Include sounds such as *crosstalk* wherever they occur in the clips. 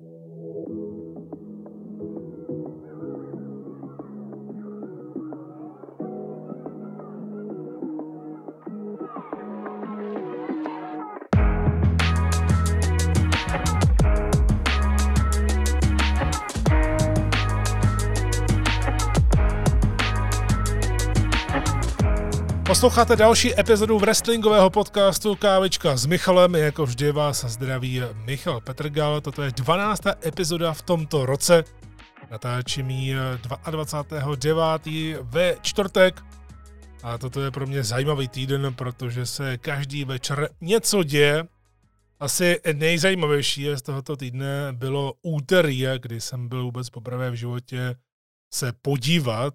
Thank you. Posloucháte další epizodu wrestlingového podcastu Kávička s Michalem. Jako vždy vás zdraví Michal Petrgal. Toto je 12. epizoda v tomto roce. Natáčím ji 22.9. ve čtvrtek. A toto je pro mě zajímavý týden, protože se každý večer něco děje. Asi nejzajímavější z tohoto týdne bylo úterý, kdy jsem byl vůbec poprvé v životě se podívat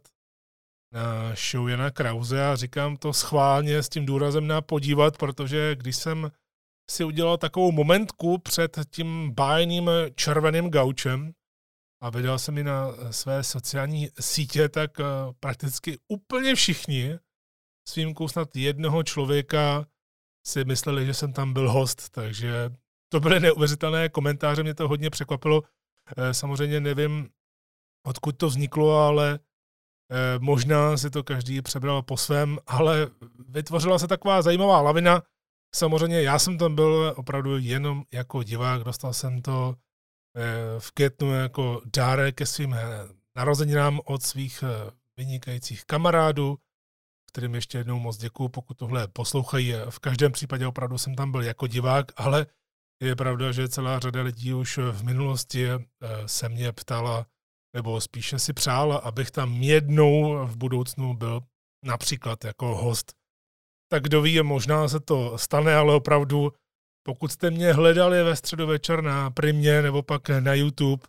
show Jana Krause a říkám to schválně s tím důrazem na podívat, protože když jsem si udělal takovou momentku před tím bájným červeným gaučem a vydal jsem ji na své sociální sítě, tak eh, prakticky úplně všichni s výjimkou snad jednoho člověka si mysleli, že jsem tam byl host, takže to byly neuvěřitelné komentáře, mě to hodně překvapilo. Eh, samozřejmě nevím, odkud to vzniklo, ale Eh, možná si to každý přebral po svém, ale vytvořila se taková zajímavá lavina. Samozřejmě já jsem tam byl opravdu jenom jako divák, dostal jsem to eh, v květnu jako dárek ke svým eh, narozeninám od svých vynikajících kamarádů, kterým ještě jednou moc děkuju, pokud tohle poslouchají. V každém případě opravdu jsem tam byl jako divák, ale je pravda, že celá řada lidí už v minulosti se mě ptala, nebo spíše si přál, abych tam jednou v budoucnu byl například jako host. Tak kdo ví, možná se to stane, ale opravdu, pokud jste mě hledali ve středu večer na Primě nebo pak na YouTube,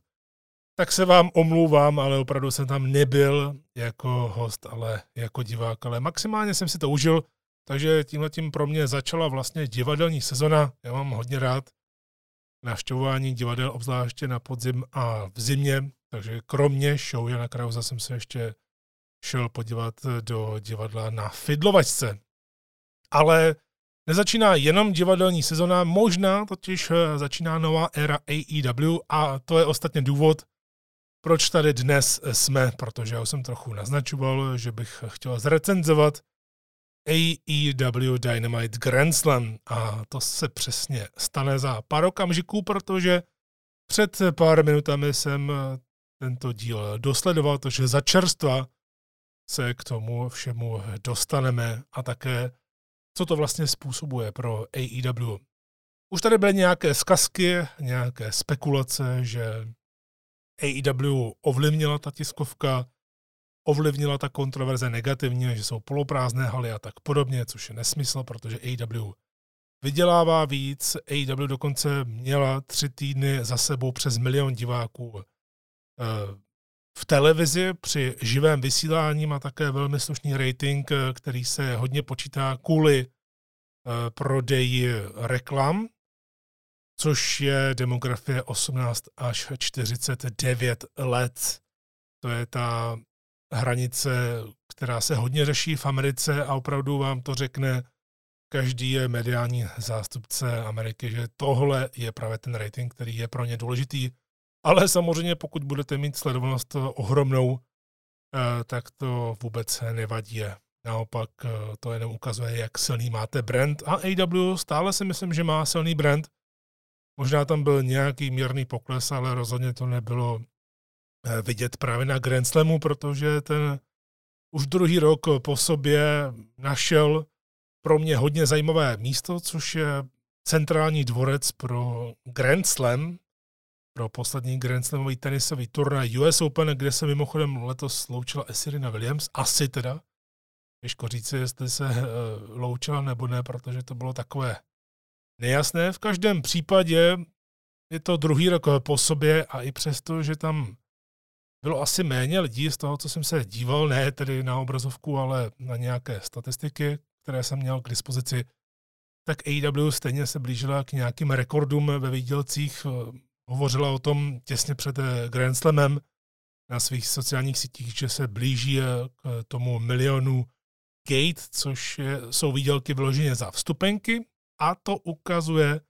tak se vám omlouvám, ale opravdu jsem tam nebyl jako host, ale jako divák. Ale maximálně jsem si to užil, takže tímhle tím pro mě začala vlastně divadelní sezona. Já mám hodně rád navštěvování divadel, obzvláště na podzim a v zimě, takže kromě show Jana Krauza jsem se ještě šel podívat do divadla na Fidlovačce. Ale nezačíná jenom divadelní sezona, možná totiž eh, začíná nová éra AEW a to je ostatně důvod, proč tady dnes jsme, protože já jsem trochu naznačoval, že bych chtěl zrecenzovat AEW Dynamite Grand Slam a to se přesně stane za pár okamžiků, protože před pár minutami jsem tento díl dosledoval, takže za čerstva se k tomu všemu dostaneme a také, co to vlastně způsobuje pro AEW. Už tady byly nějaké zkazky, nějaké spekulace, že AEW ovlivnila ta tiskovka, ovlivnila ta kontroverze negativně, že jsou poloprázdné haly a tak podobně, což je nesmysl, protože AEW vydělává víc. AEW dokonce měla tři týdny za sebou přes milion diváků v televizi při živém vysílání má také velmi slušný rating, který se hodně počítá kvůli eh, prodeji reklam, což je demografie 18 až 49 let. To je ta hranice, která se hodně řeší v Americe a opravdu vám to řekne každý je mediální zástupce Ameriky, že tohle je právě ten rating, který je pro ně důležitý ale samozřejmě, pokud budete mít sledovanost ohromnou, eh, tak to vůbec nevadí. Naopak eh, to jenom ukazuje, jak silný máte brand. A AW stále si myslím, že má silný brand. Možná tam byl nějaký mírný pokles, ale rozhodně to nebylo eh, vidět právě na Grand Slamu, protože ten už druhý rok po sobě našel pro mě hodně zajímavé místo, což je centrální dvorec pro Grand Slam, pro poslední Grand Slamový tenisový turnaj US Open, kde se mimochodem letos sloučila Esirina Williams, asi teda. Těžko říci, jestli se uh, loučila nebo ne, protože to bylo takové nejasné. V každém případě je to druhý rok po sobě a i přesto, že tam bylo asi méně lidí z toho, co jsem se díval, ne tedy na obrazovku, ale na nějaké statistiky, které jsem měl k dispozici, tak AEW stejně se blížila k nějakým rekordům ve výdělcích eh, hovořila o tom těsně před eh, Grand Slamem na svých sociálních sítích, že se blíží eh, k tomu milionu gate, což je, jsou výdělky vyloženě za vstupenky a to ukazuje,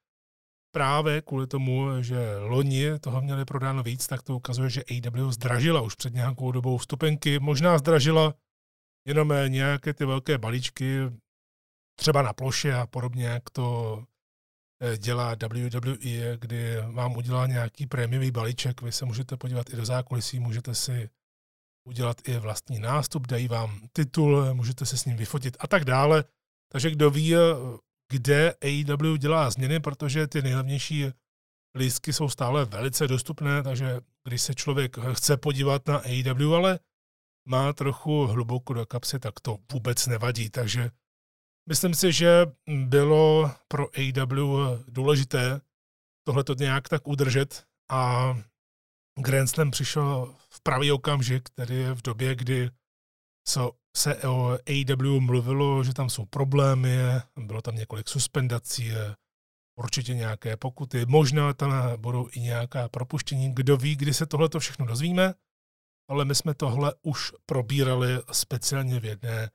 právě kvůli tomu, že loni toho měli prodáno víc, tak to ukazuje, že AW zdražila už před nějakou dobou vstupenky. Možná zdražila jenom nějaké ty velké balíčky, třeba na ploše a podobně, jak to eh, dělá WWE, kdy vám udělá nějaký prémiový balíček, vy se můžete podívat i do zákulisí, můžete si udělat i vlastní nástup, dají vám titul, můžete se s ním vyfotit a tak dále. Takže kdo ví, kde AEW dělá změny, protože ty nejlevnější lístky jsou stále velice dostupné, takže když se člověk chce podívat na AEW, ale má trochu hluboko do kapsy, tak to vůbec nevadí. Takže myslím si, že bylo pro AEW důležité tohle to nějak tak udržet a Grand Slam přišel v pravý okamžik, tedy v době, kdy se o AEW mluvilo, že tam jsou problémy, bylo tam několik suspendací, určitě nějaké pokuty, možná tam budou i nějaká propuštění, kdo ví, kdy se tohle všechno dozvíme, ale my jsme tohle už probírali speciálně v jedné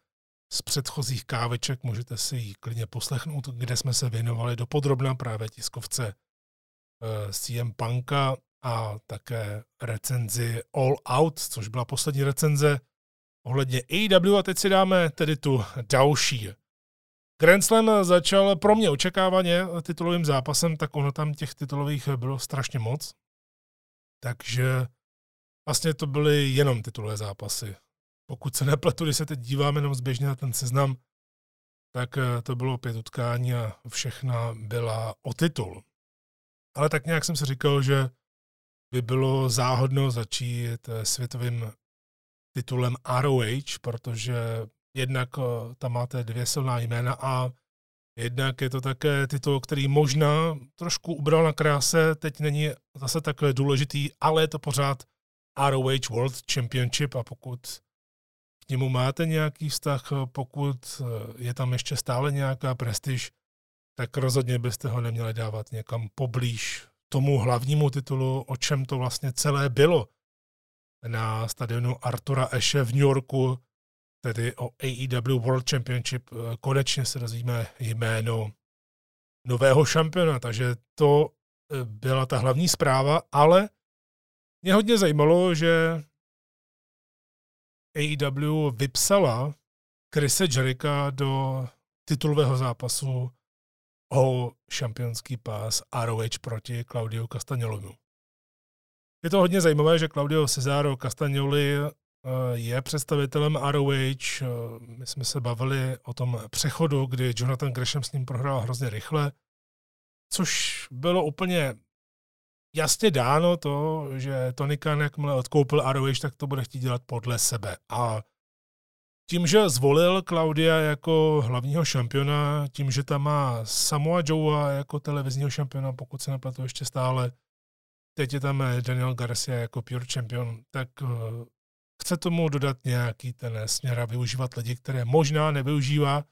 z předchozích káveček, můžete si ji klidně poslechnout, kde jsme se věnovali do podrobná právě tiskovce eh, CM Punka a také recenzi All Out, což byla poslední recenze ohledně AEW a teď si dáme tedy tu další. Grand Slam začal pro mě očekávaně titulovým zápasem, tak ono tam těch titulových bylo strašně moc. Takže vlastně to byly jenom titulové zápasy. Pokud se nepletu, když se teď díváme jenom zběžně na ten seznam, tak eh, to bylo pět utkání a všechna byla o titul. Ale tak nějak jsem si říkal, že by bylo záhodno začít eh, světovým titulem ROH, protože jednak eh, tam máte dvě silná jména a jednak je to také titul, který možná trošku ubral na kráse, teď není zase takhle důležitý, ale je to pořád ROH World Championship a pokud k němu máte nějaký vztah, pokud eh, je tam ještě stále nějaká prestiž, tak rozhodně byste ho neměli dávat někam poblíž tomu hlavnímu titulu, o čem to vlastně celé bylo na stadionu Artura Ashe v New Yorku, tedy o AEW World Championship. Eh, konečně se dozvíme jméno nového šampiona, takže to eh, byla ta hlavní zpráva, ale mě hodně zajímalo, že AEW vypsala Krise Jericha do titulového zápasu o šampionský pás ROH proti Claudio Castagnelovi. Je to hodně zajímavé, že Claudio Cesaro Castagnoli eh, je představitelem ROH. My jsme se bavili o tom přechodu, kdy Jonathan Gresham s ním prohrál hrozně rychle, což bylo úplně jasně dáno to, že Tony Khan, jakmile odkoupil ROH, tak to bude chtít dělat podle sebe. A tím, že zvolil Claudia jako hlavního šampiona, tím, že tam má Samoa Joea jako televizního šampiona, pokud se nepletu ještě stále, teď je tam eh, Daniel Garcia jako pure champion, tak uh, chce tomu dodat nějaký ten směr a využívat lidi, které možná nevyužívá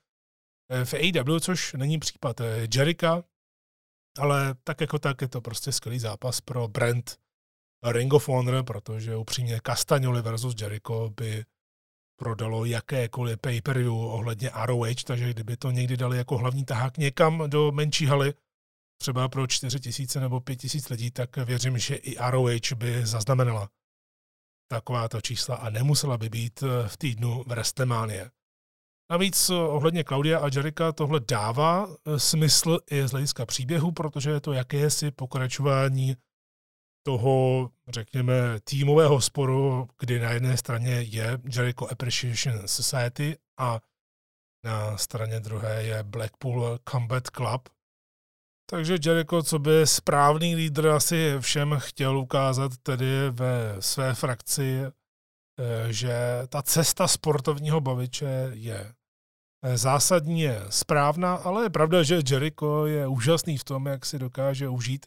eh, v AEW, což není případ Jericha, ale tak jako tak je to prostě skvělý zápas pro brand Ring of Honor, protože upřímně Castagnoli versus Jericho by prodalo jakékoliv pay-per-view ohledně ROH, takže kdyby to někdy dali jako hlavní tahák někam do menší haly, třeba pro 4 tisíce nebo 5 tisíc lidí, tak věřím, že i ROH by zaznamenala takováto čísla a nemusela by být v týdnu v Restemánie. Navíc ohledně Klaudia a Jerika tohle dává eh, smysl i z hlediska příběhu, protože je to jakési pokračování toho, řekněme, týmového sporu, kdy na jedné straně je Jericho Appreciation Society a na straně druhé je Blackpool Combat Club, takže Jericho, co by správný lídr asi všem chtěl ukázat tedy ve své frakci, eh, že ta cesta sportovního baviče je eh, zásadní, je správná, ale je pravda, že Jericho je úžasný v tom, jak si dokáže užít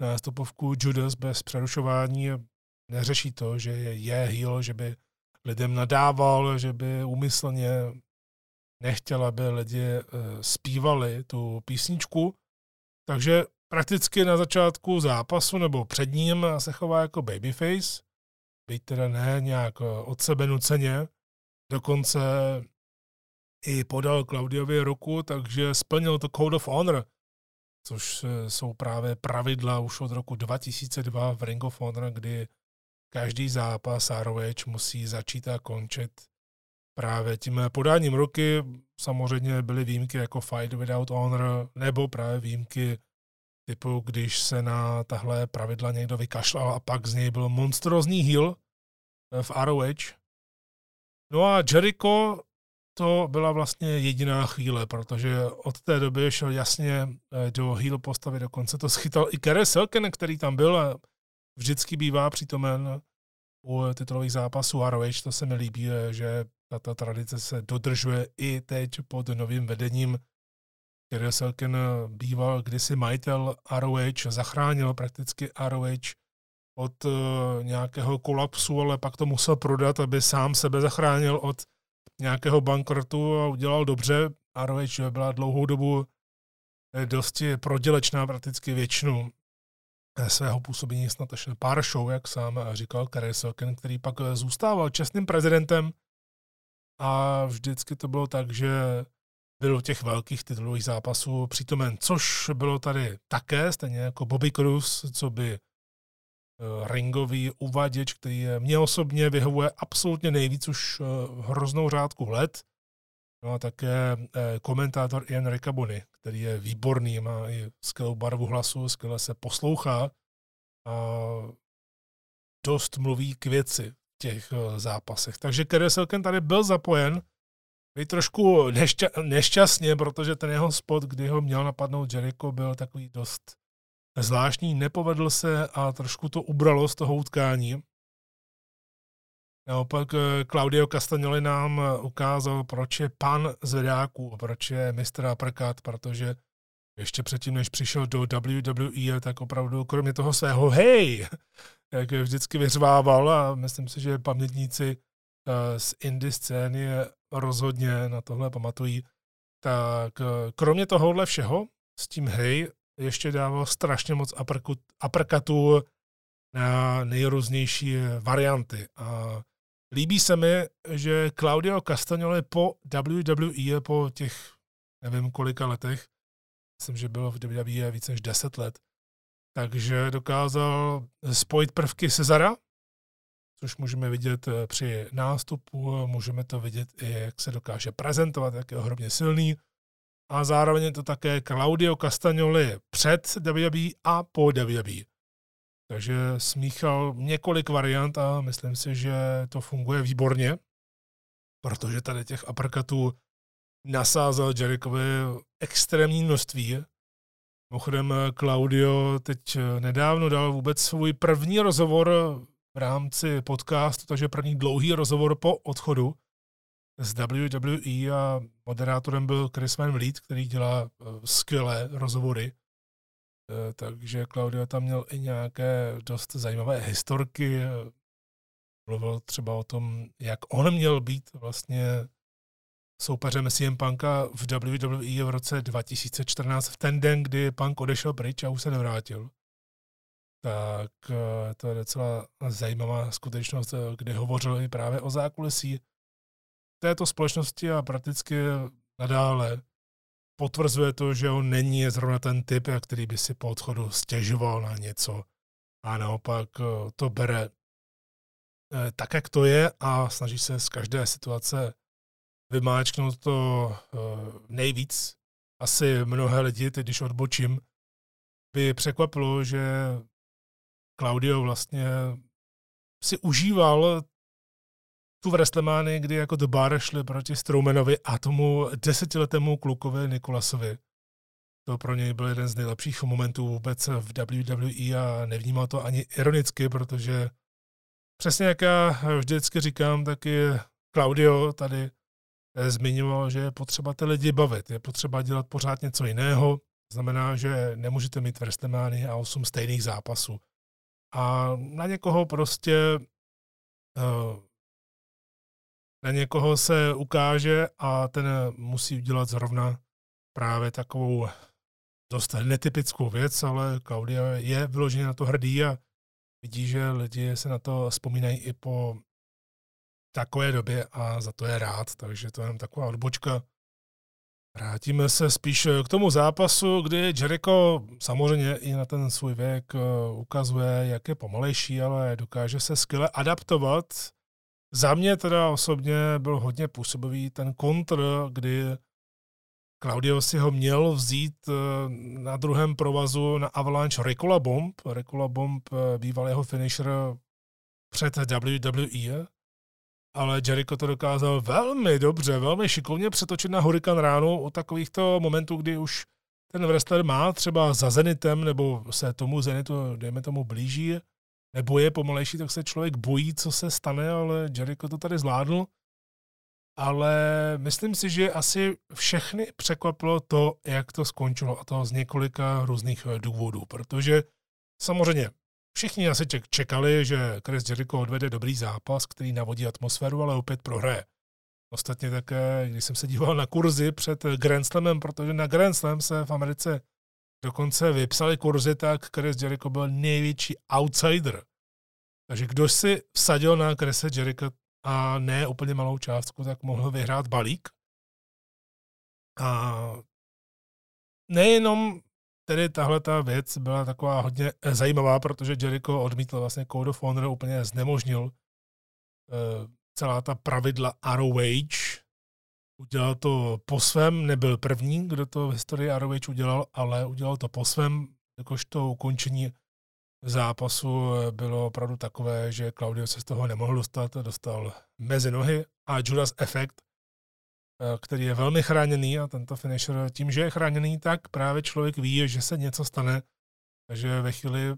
nástupovku Judas bez přerušování. Neřeší to, že je, je heel, že by lidem nadával, že by úmyslně nechtěl, aby lidi eh, zpívali tu písničku, takže prakticky na začátku zápasu nebo před ním se chová jako babyface, byť teda ne nějak od sebe nuceně. Dokonce i podal Claudiovi ruku, takže splnil to Code of Honor, což jsou právě pravidla už od roku 2002 v Ring of Honor, kdy každý zápas ROH musí začít a končit právě tím podáním ruky. Samozřejmě byly výjimky jako Fight Without Honor, nebo právě výjimky typu, když se na tahle pravidla někdo vykašlal a pak z něj byl monstrozní heal v ROH. No a Jericho to byla vlastně jediná chvíle, protože od té doby šel jasně eh, do heel postavy, dokonce to schytal i Kere Selken, který tam byl a vždycky bývá přítomen u titulových zápasů ROH, to se mi líbí, eh, že tato tradice se dodržuje i teď pod novým vedením. Kere Selken býval kdysi majitel ROH, zachránil prakticky ROH od nějakého kolapsu, ale pak to musel prodat, aby sám sebe zachránil od nějakého bankrotu a udělal dobře. ROH byla dlouhou dobu eh, dosti prodělečná prakticky většinu eh, svého působení snad až pár show, jak sám říkal Kerry Silken, který pak zůstával čestným prezidentem a vždycky to bylo tak, že byl těch velkých titulových zápasů přítomen, což bylo tady také, stejně jako Bobby Cruz, co by Eh, ringový uvaděč, který je, mě osobně vyhovuje absolutně nejvíc už eh, hroznou řádku let. No a také eh, komentátor Ian Riccaboni, který je výborný, má i skvělou barvu hlasu, skvěle se poslouchá a dost mluví k věci v těch zápasech. Takže Kerry Selken tady byl zapojen, byl trošku nešťa- nešťastně, protože ten jeho spot, kdy ho měl napadnout Jericho, byl takový dost zvláštní, nepovedl se a trošku to ubralo z toho utkání. Naopak eh, Claudio Castagnoli nám eh, ukázal, proč je pan zvedáků, proč je mistr Uppercut, protože ještě předtím, než přišel do WWE, tak opravdu kromě toho svého hej, *laughs* jak vždycky vyřvával a myslím si, že pamětníci eh, z indie scény rozhodně na tohle pamatují, tak kromě tohohle všeho s tím hej ještě dával strašně moc aprkatů na nejrůznější varianty. A líbí se mi, že Claudio Castagnoli po WWE, po těch nevím kolika letech, myslím, že bylo v WWE více než 10 let, takže dokázal spojit prvky Cezara, což můžeme vidět eh, při nástupu, můžeme to vidět i, jak se dokáže prezentovat, jak je ohromně silný, a zároveň je to také Claudio Castagnoli před WWE a po WWE. Takže smíchal několik variant a myslím si, že to funguje výborně, protože tady těch uppercutů nasázel Jerichovi extrémní množství. Mimochodem Claudio teď nedávno dal vůbec svůj první rozhovor v rámci podcastu, takže první dlouhý rozhovor po odchodu z WWE a moderátorem byl Chris Van Vliet, který dělá eh, skvělé rozhovory. Eh, takže Claudio tam měl i nějaké dost zajímavé historky. Mluvil třeba o tom, jak on měl být vlastně soupeřem CM Punka v WWE v roce 2014, v ten den, kdy Punk odešel pryč a už se nevrátil. Tak eh, to je docela zajímavá skutečnost, kdy hovořil i právě o zákulisí této společnosti a prakticky nadále potvrzuje to, že on není zrovna ten typ, který by si po odchodu stěžoval na něco a naopak eh, to bere eh, tak, jak to je a snaží se z každé situace vymáčknout to eh, nejvíc. Asi mnohé lidi, teď když odbočím, by překvapilo, že Claudio vlastně si užíval tu Wrestlemánii, kdy jako do Bar šli proti Strowmanovi a tomu desetiletému klukovi Nikolasovi. To pro něj byl jeden z nejlepších momentů vůbec v WWE a nevnímal to ani ironicky, protože přesně jak já vždycky říkám, tak je Claudio tady eh, zmiňoval, že je potřeba ty lidi bavit, je potřeba dělat pořád něco jiného, znamená, že nemůžete mít Wrestlemánii a osm stejných zápasů. A na někoho prostě uh, na někoho se ukáže a ten musí udělat zrovna právě takovou dost netypickou věc, ale Claudia je vyloženě na to hrdý a vidí, že lidi se na to vzpomínají i po takové době a za to je rád, takže to je jenom taková odbočka. Vrátíme se spíš k tomu zápasu, kdy Jericho samozřejmě i na ten svůj věk eh, ukazuje, jak je pomalejší, ale dokáže se skvěle adaptovat. Za mě teda osobně byl hodně působivý ten kontr, kdy Claudio si ho měl vzít eh, na druhém provazu na Avalanche Ricola Bomb. Ricola Bomb eh, býval jeho finisher před WWE, ale Jericho to dokázal velmi dobře, velmi šikovně přetočit na Hurricane ránu u takovýchto momentů, kdy už ten wrestler má třeba za Zenitem, nebo se tomu Zenitu, dejme tomu, blíží, nebo je pomalejší, tak se člověk bojí, co se stane, ale Jericho to tady zvládl. Ale myslím si, že asi všechny překvapilo to, jak to skončilo, a to z několika různých důvodů, protože samozřejmě Všichni asi čekali, že Chris Jericho odvede dobrý zápas, který navodí atmosféru, ale opět prohraje. Ostatně také, když jsem se díval na kurzy před Grand Slamem, protože na Grand Slam se v Americe dokonce vypsali kurzy, tak Chris Jericho byl největší outsider. Takže kdo si vsadil na Chris Jericho a ne úplně malou částku, tak mohl vyhrát balík. A nejenom tedy tahle ta věc byla taková hodně eh, zajímavá, protože Jericho odmítl vlastně Code of Honor, úplně znemožnil uh, celá ta pravidla ROH. Udělal to po svém, nebyl první, kdo to v historii ROH udělal, ale udělal to po svém, jakožto ukončení zápasu eh, bylo opravdu takové, že Claudio se z toho nemohl dostat, dostal mezi nohy a Judas Effect Eh, který je velmi chráněný a tento finisher tím, že je chráněný, tak právě člověk ví, že se něco stane. Takže ve chvíli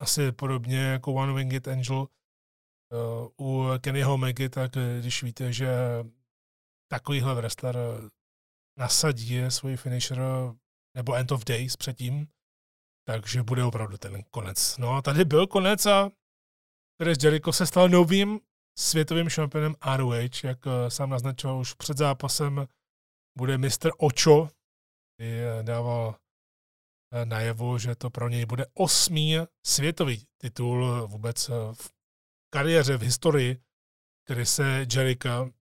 asi podobně jako One Winged Angel uh, u Kennyho Megy, tak eh, když víte, že takovýhle wrestler nasadí svůj finisher nebo End of Days předtím, takže bude opravdu ten konec. No a tady byl konec a Chris Jericho se stal novým světovým šampionem ROH, jak eh, sám naznačoval už před zápasem, bude mistr Ocho, eh, dával eh, najevo, že to pro něj bude osmý světový titul vůbec v kariéře, v historii, který se Jericho.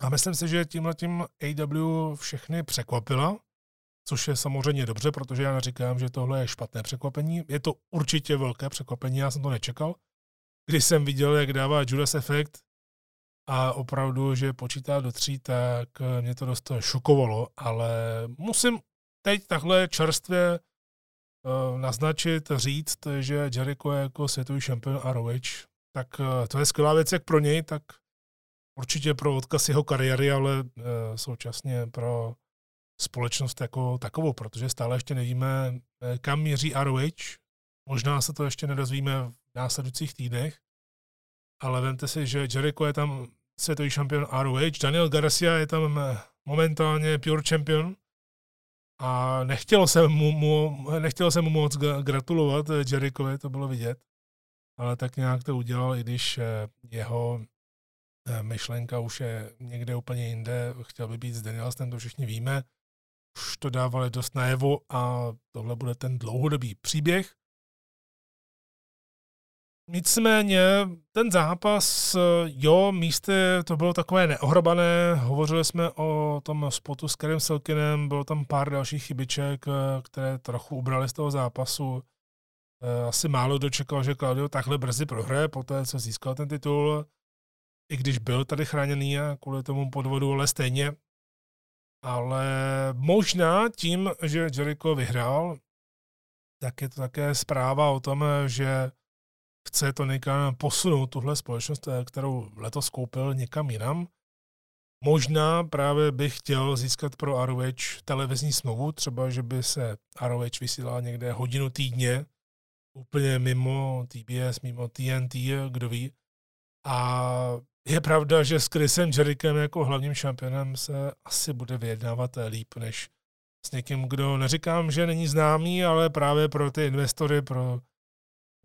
A myslím si, že tímhle tím AW všechny překvapila, což je samozřejmě dobře, protože já neříkám, že tohle je špatné překvapení. Je to určitě velké překvapení, já jsem to nečekal když jsem viděl, jak dává Judas Effect a opravdu, že počítá do tří, tak eh, mě to dost šokovalo, ale musím teď takhle čerstvě uh, naznačit, říct, že Jericho je jako světový šampion a ROH, tak to je skvělá věc jak pro něj, tak určitě pro odkaz jeho kariéry, ale uh, současně pro společnost jako takovou, protože stále ještě nevíme, kam míří ROH. Možná se to ještě nedozvíme následujících týdnech. Ale vemte si, že Jericho je tam světový šampion ROH, Daniel Garcia je tam eh, momentálně pure champion a nechtělo se mu, mu, nechtělo se mu moc gratulovat eh, Jerichovi, to bylo vidět, ale tak nějak to udělal, i když eh, jeho myšlenka už je někde úplně jinde, chtěl by být s Danielsem, to všichni víme, už to dávali dost najevo a tohle bude ten dlouhodobý příběh. Nicméně ten zápas, jo, místy to bylo takové neohrobané, hovořili jsme o tom spotu s Kerem Selkinem, bylo tam pár dalších chybiček, které trochu ubrali z toho zápasu. Eh, asi málo dočekal, že Claudio takhle brzy prohraje po té, co získal ten titul, i když byl tady chráněný a kvůli tomu podvodu, ale stejně. Ale možná tím, že Jericho vyhrál, tak je to také zpráva o tom, že chce to někam posunout, tuhle společnost, eh, kterou letos koupil někam jinam. Možná právě bych chtěl získat pro ROH televizní smlouvu, třeba, že by se ROH vysílala někde hodinu týdně, úplně mimo TBS, mimo TNT, kdo ví. A je pravda, že s Chrisem Jerichem jako hlavním šampionem se asi bude vyjednávat líp, než s někým, kdo neříkám, že není známý, ale právě pro ty investory, pro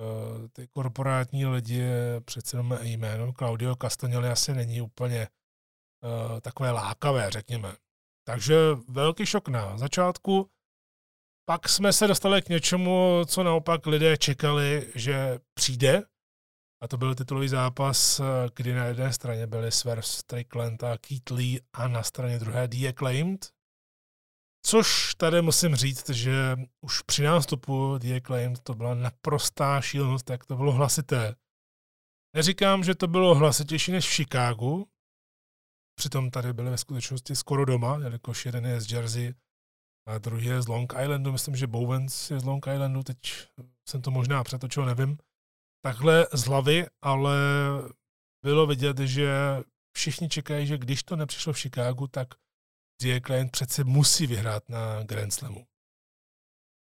Eh, ty korporátní lidi přece jenom jméno Claudio Castagnoli asi není úplně uh, takové lákavé, řekněme. Takže velký šok na začátku. Pak jsme se dostali k něčemu, co naopak lidé čekali, že přijde. A to byl titulový zápas, kdy na jedné straně byli Swerve Strickland a Keith Lee a na straně druhé The Acclaimed. Což tady musím říct, že už při nástupu The Acclaimed to byla naprostá šílenost, jak to bylo hlasité. Neříkám, že to bylo hlasitější než v Chicagu, přitom tady byly ve skutečnosti skoro doma, jelikož jeden je z Jersey a druhý je z Long Islandu, myslím, že Bowens je z Long Islandu, teď jsem to možná přetočil, nevím. Takhle z hlavy, ale bylo vidět, že všichni čekají, že když to nepřišlo v Chicagu, tak The Client přece musí vyhrát na Grand Slamu.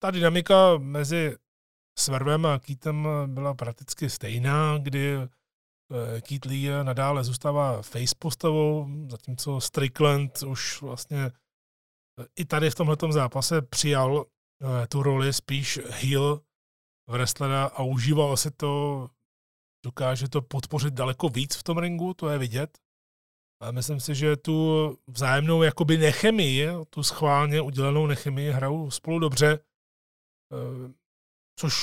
Ta dynamika mezi Swervem a Keatem byla prakticky stejná, kdy eh, Keith Lee nadále zůstává face postavou, zatímco Strickland už vlastně eh, i tady v tomto zápase přijal eh, tu roli spíš heel wrestlera a užíval si to, dokáže to podpořit daleko víc v tom ringu, to je vidět. A myslím si, že tu vzájemnou jakoby nechemii, tu schválně udělanou nechemii hrajou spolu dobře, eh, což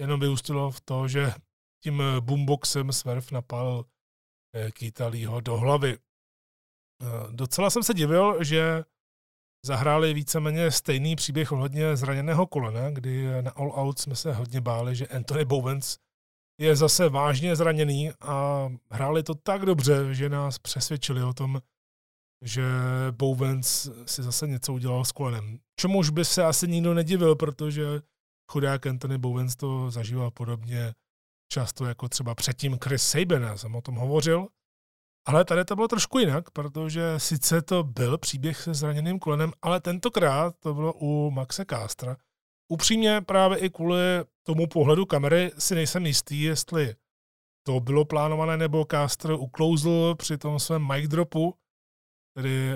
jenom vyústilo v to, že tím boomboxem Swerve napal eh, Keita do hlavy. Eh, docela jsem se divil, že zahráli víceméně stejný příběh ohledně zraněného kolena, kdy na All Out jsme se hodně báli, že Anthony Bowens je zase vážně zraněný a hráli to tak dobře, že nás přesvědčili o tom, že Bowens si zase něco udělal s kolenem. Čemuž by se asi nikdo nedivil, protože chudák Anthony Bowens to zažíval podobně často jako třeba předtím Chris Sabin, já jsem o tom hovořil. Ale tady to bylo trošku jinak, protože sice to byl příběh se zraněným kolenem, ale tentokrát to bylo u Maxe Kástra, upřímně právě i kvůli tomu pohledu kamery si nejsem jistý, jestli to bylo plánované, nebo Caster uklouzl při tom svém mic dropu, tedy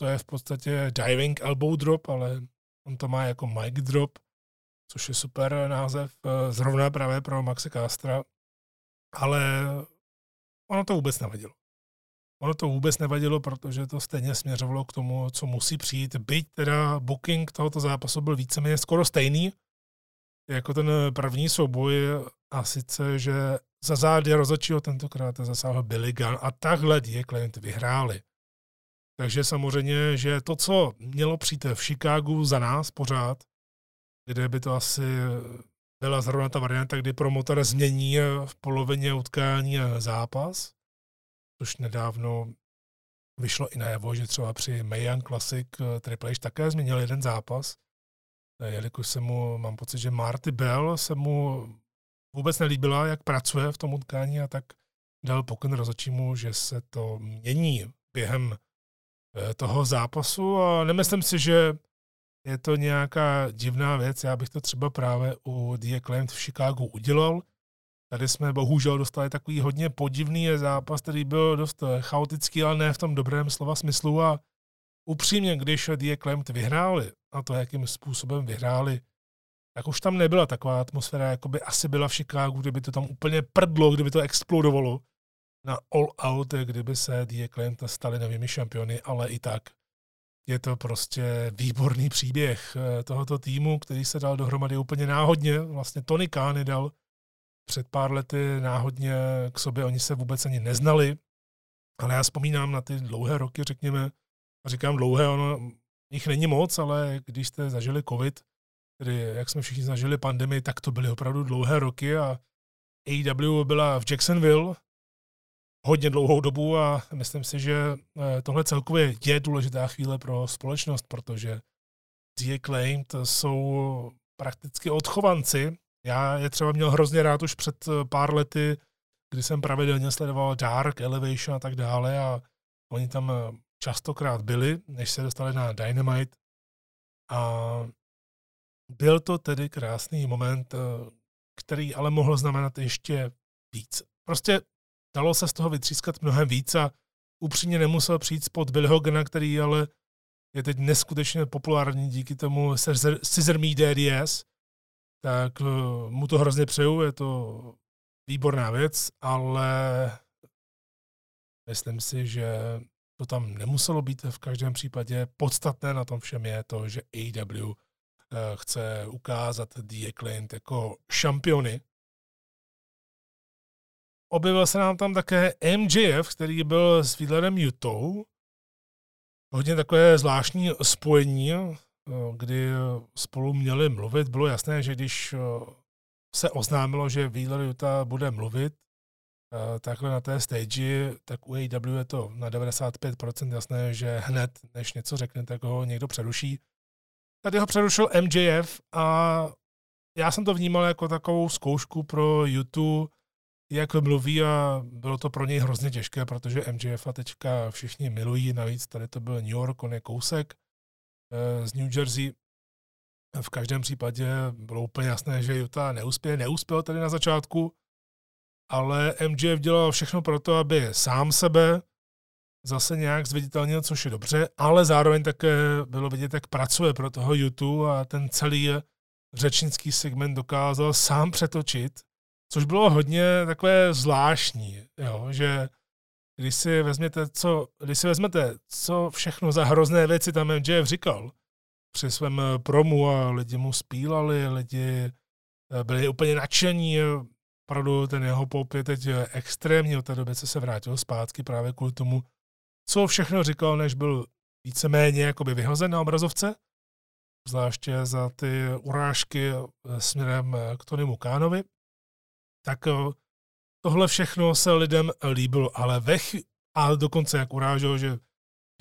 to je v podstatě diving elbow drop, ale on to má jako mic drop, což je super název, eh, zrovna právě pro Maxe Castra, ale ono to vůbec nevadilo. Ono to vůbec nevadilo, protože to stejně směřovalo k tomu, co musí přijít. Byť teda booking tohoto zápasu byl víceméně skoro stejný, jako ten první souboj, a sice, že za zády rozhodčího tentokrát zasáhl Billy Gunn a takhle die klient vyhráli. Takže samozřejmě, že to, co mělo přijít v Chicagu za nás pořád, kde by to asi byla zrovna ta varianta, kdy promotor změní v polovině utkání zápas, což nedávno vyšlo i najevo, že třeba při Mayan Classic eh, Triple H také změnil jeden zápas, eh, jelikož se mu, mám pocit, že Marty Bell se mu vůbec nelíbila, jak pracuje v tom utkání a tak dal pokyn rozhodčímu, že se to mění během eh, toho zápasu. A nemyslím si, že je to nějaká divná věc. Já bych to třeba právě u The Acclaimed v Chicagu udělal, Tady jsme bohužel dostali takový hodně podivný zápas, který byl dost chaotický, ale ne v tom dobrém slova smyslu a upřímně, když Die Klemt vyhráli a to, jakým způsobem vyhráli, tak už tam nebyla taková atmosféra, jako by asi byla v Chicagu, kdyby to tam úplně prdlo, kdyby to explodovalo na all out, kdyby se Die Klemt stali novými šampiony, ale i tak je to prostě výborný příběh eh, tohoto týmu, který se dal dohromady úplně náhodně. Vlastně Tony Khan dal před pár lety náhodně k sobě, oni se vůbec ani neznali, ale já vzpomínám na ty dlouhé roky, řekněme, a říkám dlouhé, ono jich není moc, ale když jste zažili covid, tedy jak jsme všichni zažili pandemii, tak to byly opravdu dlouhé roky a AEW byla v Jacksonville hodně dlouhou dobu a myslím si, že eh, tohle celkově je důležitá chvíle pro společnost, protože The Acclaimed jsou prakticky odchovanci já je třeba měl hrozně rád už před eh, pár lety, kdy jsem pravidelně sledoval Dark, Elevation a tak dále a oni tam eh, častokrát byli, než se dostali na Dynamite. A byl to tedy krásný moment, eh, který ale mohl znamenat ještě víc. Prostě dalo se z toho vytřískat mnohem víc a upřímně nemusel přijít spod Bill Hogana, který ale je teď neskutečně populární díky tomu Scissor Me DDS, tak eh, mu to hrozně přeju, je to výborná věc, ale myslím si, že to tam nemuselo být v každém případě. Podstatné na tom všem je to, že AEW eh, chce ukázat The Acclaimed jako šampiony. Objevil se nám tam také MJF, který byl s Wheelerem Jutou hodně takové zvláštní spojení, kdy spolu měli mluvit. Bylo jasné, že když se oznámilo, že Wheeler Utah bude mluvit takhle na té stage, tak u AEW je to na 95% jasné, že hned, než něco řekne, tak ho někdo přeruší. Tady ho přerušil MJF a já jsem to vnímal jako takovou zkoušku pro YouTube, jak mluví a bylo to pro něj hrozně těžké, protože MJF a teďka všichni milují, navíc tady to byl New York, on je kousek eh, z New Jersey. V každém případě bylo úplně jasné, že Utah neuspěje, neuspěl tady na začátku, ale MJF dělal všechno pro to, aby sám sebe zase nějak zviditelnil, což je dobře, ale zároveň také bylo vidět, jak pracuje pro toho YouTube a ten celý řečnický segment dokázal sám přetočit, což bylo hodně takové zvláštní, jo, že když si vezmete, co, když si vezmete, co všechno za hrozné věci tam MJF říkal při svém promu a lidi mu spílali, lidi eh, byli úplně nadšení, opravdu ten jeho pop je teď extrémní od té doby, co se vrátil zpátky právě kvůli tomu, co všechno říkal, než byl víceméně jakoby vyhozen na obrazovce, zvláště za ty urážky směrem k Tonymu Kánovi, tak eh, tohle všechno se lidem líbilo, ale ve ch- a dokonce jak urážel, že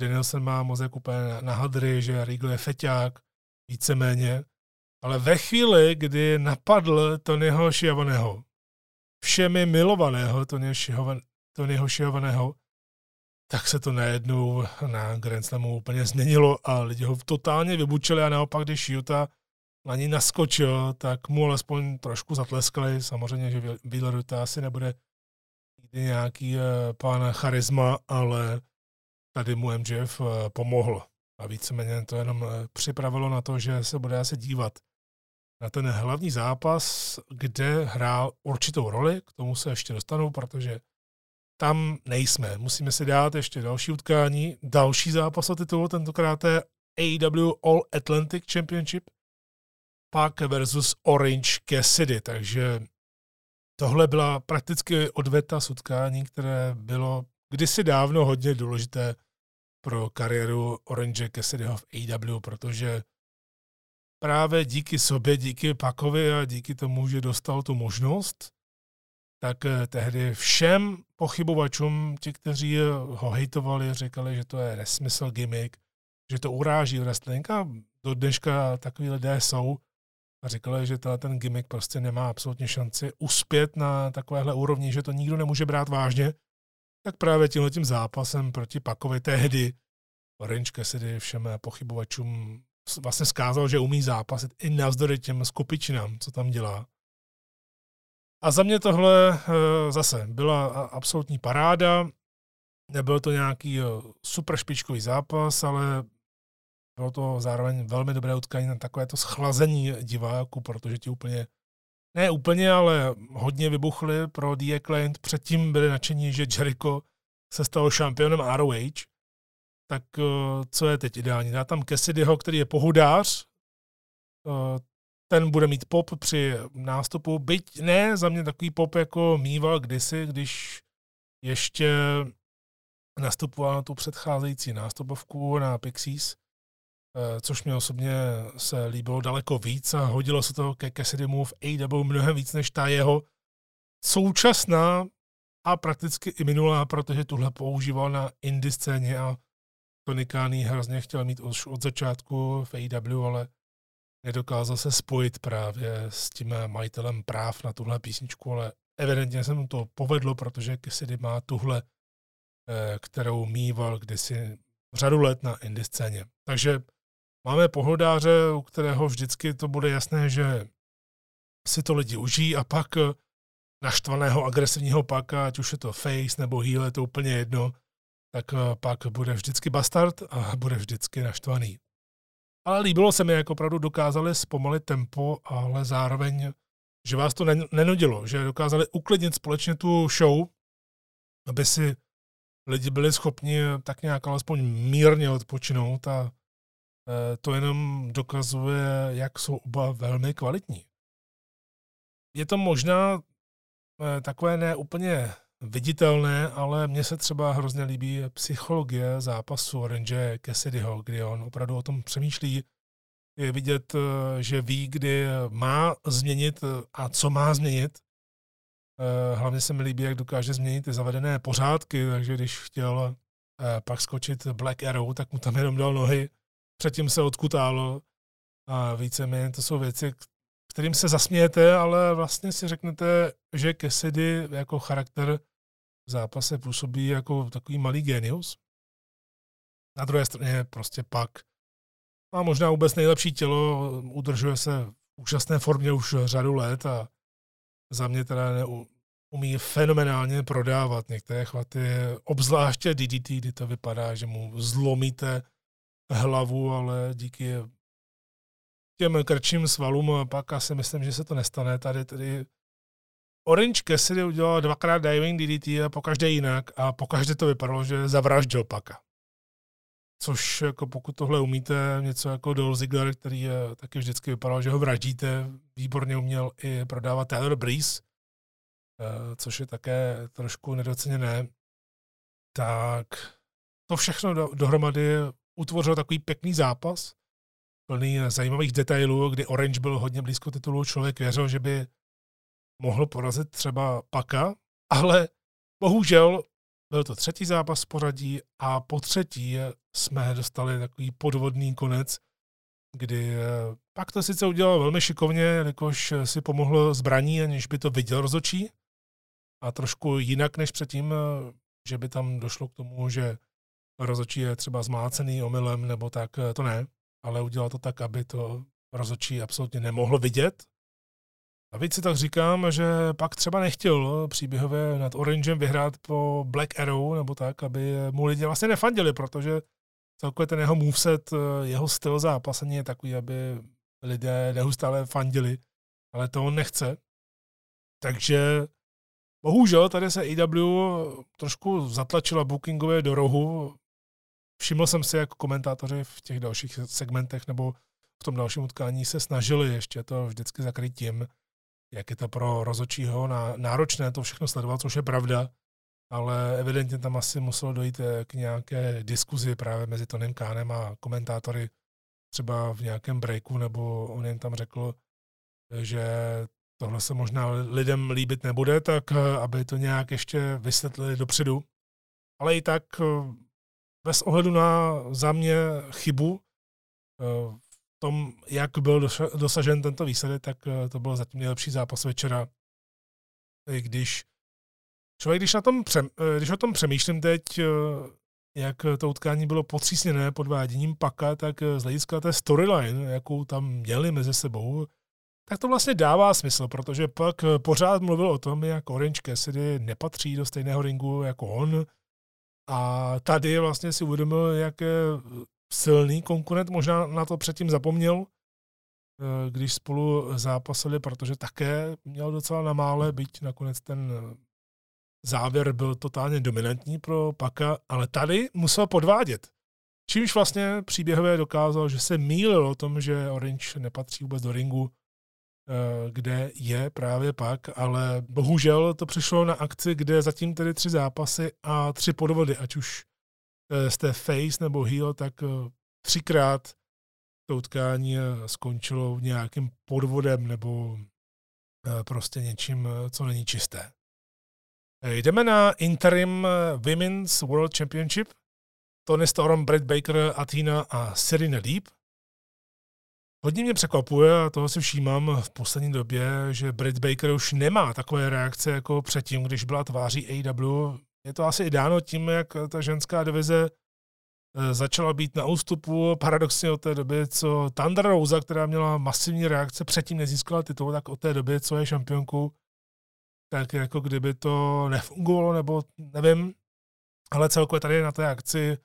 Danielson má mozek úplně na hadry, že Regal je feťák, víceméně, ale ve chvíli, kdy napadl Tonyho Šiavaného, všemi milovaného Tonyho Šiavaného, tak se to najednou na Grand Slamu úplně změnilo a lidi ho totálně vybučili a naopak, když Utah na ní naskočil, tak mu alespoň trošku zatleskali. Samozřejmě, že Utah asi nebude nikdy nějaký uh, pán charisma, ale tady mu MJF eh, pomohl. A víceméně to jenom uh, připravilo na to, že se bude asi dívat na ten hlavní zápas, kde hrál určitou roli, k tomu se ještě dostanu, protože tam nejsme. Musíme si dát ještě další utkání, další zápas o titul, tentokrát je AEW All Atlantic Championship, pak versus Orange Cassidy, takže tohle byla prakticky odveta z utkání, které bylo kdysi dávno hodně důležité pro kariéru Orange Cassidyho v AEW, protože právě díky sobě, díky Pakovi a díky tomu, že dostal tu možnost, tak eh, tehdy všem pochybovačům, ti, kteří ho hejtovali, říkali, že to je nesmysl gimmick, že to uráží wrestling a do dneška takový lidé jsou a říkali, že ten gimmick prostě nemá absolutně šanci uspět na takovéhle úrovni, že to nikdo nemůže brát vážně, tak právě tímhle tím zápasem proti Pakovi tehdy Orange Cassidy všem pochybovačům vlastně skázal, že umí zápasit i navzdory těm skupičinám, co tam dělá. A za mě tohle eh, zase byla absolutní paráda. Nebyl to nějaký eh, super špičkový zápas, ale bylo to zároveň velmi dobré utkání na takovéto schlazení diváků, protože ti úplně, ne úplně, ale hodně vybuchli pro The Acclaimed. Předtím byli nadšení, že Jericho se stal šampionem ROH. Tak eh, co je teď ideální? Dá tam Cassidyho, který je pohudář, ten bude mít pop při nástupu, byť ne za mě takový pop, jako mýval kdysi, když ještě nastupoval na tu předcházející nástupovku na Pixies, eh, což mě osobně se líbilo daleko víc a hodilo se to ke Cassidymu v AW mnohem víc než ta jeho současná a prakticky i minulá, protože tuhle používal na indie scéně a Tony Khan hrozně chtěl mít už od začátku v AW, ale nedokázal se spojit právě s tím majitelem práv na tuhle písničku, ale evidentně se mu to povedlo, protože Cassidy má tuhle, eh, kterou mýval kdysi řadu let na indie scéně. Takže máme pohodáře, u kterého vždycky to bude jasné, že si to lidi užijí a pak eh, naštvaného agresivního paka, ať už je to face nebo heel, je to úplně jedno, tak eh, pak bude vždycky bastard a bude vždycky naštvaný. Ale líbilo se mi, jak opravdu dokázali zpomalit tempo, ale zároveň, že vás to nenudilo, že dokázali uklidnit společně tu show, aby si lidi byli schopni tak nějak alespoň mírně odpočinout a to jenom dokazuje, jak jsou oba velmi kvalitní. Je to možná e, takové neúplně viditelné, ale mně se třeba hrozně líbí psychologie zápasu Orange Cassidyho, kdy on opravdu o tom přemýšlí, je vidět, eh, že ví, kdy má změnit a co má změnit. Eh, hlavně se mi líbí, jak dokáže změnit ty zavedené pořádky, takže když chtěl eh, pak skočit Black Arrow, tak mu tam jenom dal nohy, předtím se odkutálo a víceméně to jsou věci, kterým se zasmějete, ale vlastně si řeknete, že Cassidy jako charakter v zápase působí jako takový malý genius. Na druhé straně prostě pak má možná vůbec nejlepší tělo, udržuje se v úžasné formě už řadu let a za mě teda umí fenomenálně prodávat některé chvaty, obzvláště DDT, kdy to vypadá, že mu zlomíte hlavu, ale díky těm krčím svalům pak asi myslím, že se to nestane. Tady tedy Orange Cassidy udělal dvakrát diving DDT a pokaždé jinak a pokaždé to vypadalo, že zavraždil Paka. Což jako pokud tohle umíte, něco jako Dolph Ziggler, který je, taky vždycky vypadal, že ho vraždíte, výborně uměl i prodávat Taylor Breeze, eh, což je také trošku nedoceněné, tak to všechno dohromady utvořilo takový pěkný zápas, plný zajímavých detailů, kdy Orange byl hodně blízko titulu, člověk věřil, že by mohl porazit třeba Paka, ale bohužel byl to třetí zápas v pořadí a po třetí jsme dostali takový podvodný konec, kdy pak to sice udělal velmi šikovně, jakož si pomohl zbraní, aniž by to viděl rozočí a trošku jinak než předtím, že by tam došlo k tomu, že rozočí je třeba zmácený omylem nebo tak, eh, to ne, ale udělal to tak, aby to rozočí absolutně nemohl vidět, a víc si tak říkám, že pak třeba nechtěl příběhově nad Orangem vyhrát po Black Arrow nebo tak, aby mu lidi vlastně nefandili, protože celkově ten jeho moveset, jeho styl zápasení je takový, aby lidé neustále fandili, ale to on nechce. Takže bohužel tady se AW trošku zatlačila bookingové do rohu. Všiml jsem si, jak komentátoři v těch dalších segmentech nebo v tom dalším utkání se snažili ještě to vždycky zakryt tím, jak je to pro rozočího náročné to všechno sledovat, což je pravda, ale evidentně tam asi muselo dojít eh, k nějaké diskuzi právě mezi Tonym Kánem a komentátory třeba v nějakém breaku, nebo on jen tam řekl, že tohle se možná lidem líbit nebude, tak eh, aby to nějak ještě vysvětlili dopředu. Ale i tak eh, bez ohledu na za mě chybu tom, jak byl dosažen tento výsledek, tak eh, to byl zatím nejlepší zápas večera. I když člověk, když, na tom přem, eh, když o tom přemýšlím teď, eh, jak to utkání bylo potřísněné podváděním Paka, tak z hlediska té storyline, jakou tam měli mezi sebou, tak to vlastně dává smysl, protože pak pořád mluvil o tom, jak Orange Cassidy nepatří do stejného ringu jako on. A tady vlastně si uvědomil, jak silný konkurent, možná na to předtím zapomněl, eh, když spolu zápasili, protože také měl docela na mále, byť nakonec ten eh, závěr byl totálně dominantní pro Paka, ale tady musel podvádět. Čímž vlastně příběhové dokázal, že se mýlil o tom, že Orange nepatří vůbec do ringu, eh, kde je právě pak, ale bohužel to přišlo na akci, kde zatím tedy tři zápasy a tři podvody, ať už jste face nebo heel, tak eh, třikrát to utkání eh, skončilo nějakým podvodem nebo eh, prostě něčím, co není čisté. Jdeme na interim Women's World Championship. Tony Storm, Brett Baker, Athena a Serena Deep. Hodně mě překvapuje, a toho si všímám v poslední době, že Brett Baker už nemá takové reakce jako předtím, když byla tváří AW je to asi i dáno tím, jak ta ženská divize eh, začala být na ústupu. Paradoxně od té doby, co Thunder Rosa, která měla masivní reakce, předtím nezískala titul, tak od té doby, co je šampionkou, tak jako kdyby to nefungovalo, nebo nevím. Ale celkově tady na té akci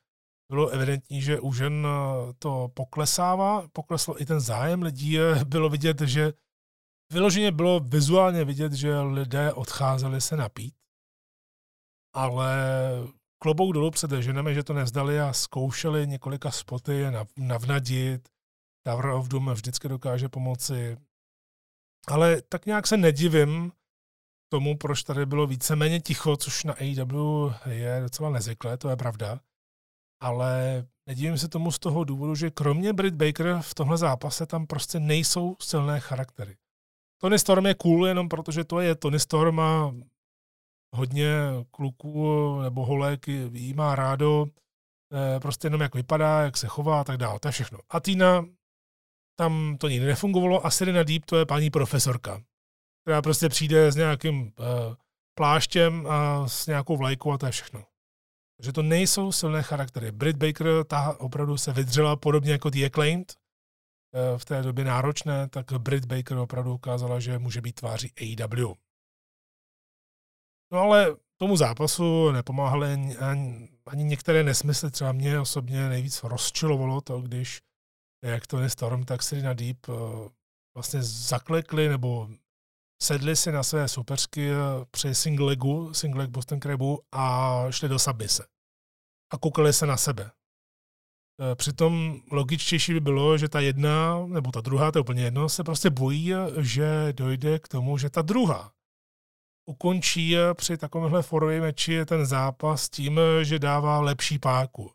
bylo evidentní, že u žen eh, to poklesává, poklesl i ten zájem lidí. *laughs* Bylo vidět, že vyloženě bylo vizuálně vidět, že lidé odcházeli se napít ale klobouk dolů před ženami, že to nezdali a zkoušeli několika spoty navnadit. Tower of Doom vždycky dokáže pomoci. Ale tak nějak se nedivím, tomu, proč tady bylo víceméně ticho, což na AEW je docela nezvyklé, to je pravda. Ale nedivím se tomu z toho důvodu, že kromě Britt Baker v tomhle zápase tam prostě nejsou silné charaktery. Tony Storm je cool jenom protože to je Tony Storm a hodně kluků nebo holek jí má rádo, eh, prostě jenom jak vypadá, jak se chová a tak dále. To je všechno. A Tina, tam to nikdy nefungovalo a Serena Deep to je paní profesorka, která prostě přijde s nějakým uh, pláštěm a s nějakou vlajkou a to je všechno. Takže to nejsou silné charaktery. Britt Baker, ta opravdu se vydřela podobně jako The Acclaimed, uh, v té době náročné, tak Britt Baker opravdu ukázala, že může být tváří AEW. No ale tomu zápasu nepomáhaly ani, ani, některé nesmysly. Třeba mě osobně nejvíc rozčilovalo to, když jak to je Storm, tak Serena Deep uh, vlastně zaklekli nebo sedli si na své supersky eh, při single legu, single leg Boston Crabů a šli do sabise. A koukali se na sebe. Eh, přitom logičtější by bylo, že ta jedna, nebo ta druhá, to je úplně jedno, se prostě bojí, že dojde k tomu, že ta druhá ukončí při takovémhle forovém meči ten zápas tím, že dává lepší páku.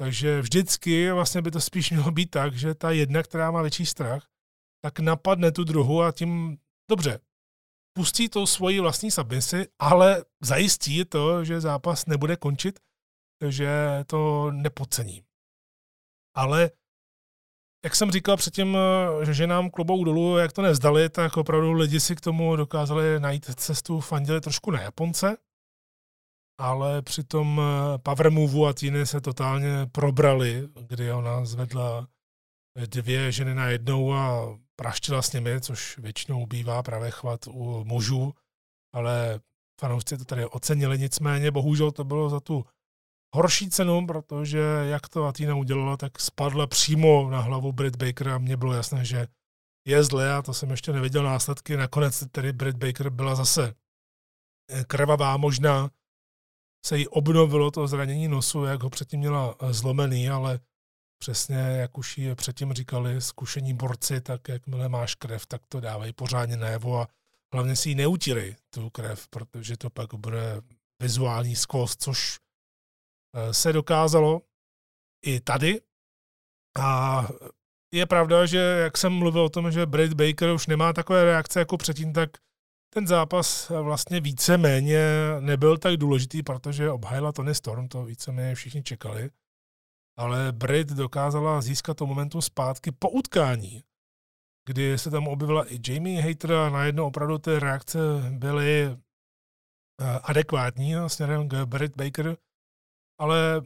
Takže vždycky vlastně by to spíš mělo být tak, že ta jedna, která má větší strach, tak napadne tu druhou a tím, dobře, pustí to svoji vlastní submisi, ale zajistí to, že zápas nebude končit, že to nepodcení. Ale jak jsem říkal předtím, že ženám klobou dolů, jak to nevzdali, tak opravdu lidi si k tomu dokázali najít cestu, fandili trošku na Japonce, ale při tom power moveu a Tiny se totálně probrali, kdy ona zvedla dvě ženy na jednou a praštila s nimi, což většinou bývá právě chvat u mužů, ale fanoušci to tady ocenili, nicméně bohužel to bylo za tu horší cenu, protože jak to Atina udělala, tak spadla přímo na hlavu Britt Baker a mně bylo jasné, že je zlé a to jsem ještě neviděl následky. Nakonec tedy Britt Baker byla zase krvavá, možná se jí obnovilo to zranění nosu, jak ho předtím měla zlomený, ale přesně, jak už ji předtím říkali zkušení borci, tak jakmile máš krev, tak to dávají pořádně najevo a hlavně si ji neutírej, tu krev, protože to pak bude vizuální skvost, což eh, se dokázalo i tady. A je pravda, že jak jsem mluvil o tom, že Brad Baker už nemá takové reakce jako předtím, tak ten zápas vlastně víceméně nebyl tak důležitý, protože obhajila Tony Storm, to víceméně všichni čekali ale Brit dokázala získat to momentum zpátky po utkání, kdy se tam objevila i Jamie Hater a najednou opravdu ty reakce byly eh, adekvátní směrem k Brit Baker, ale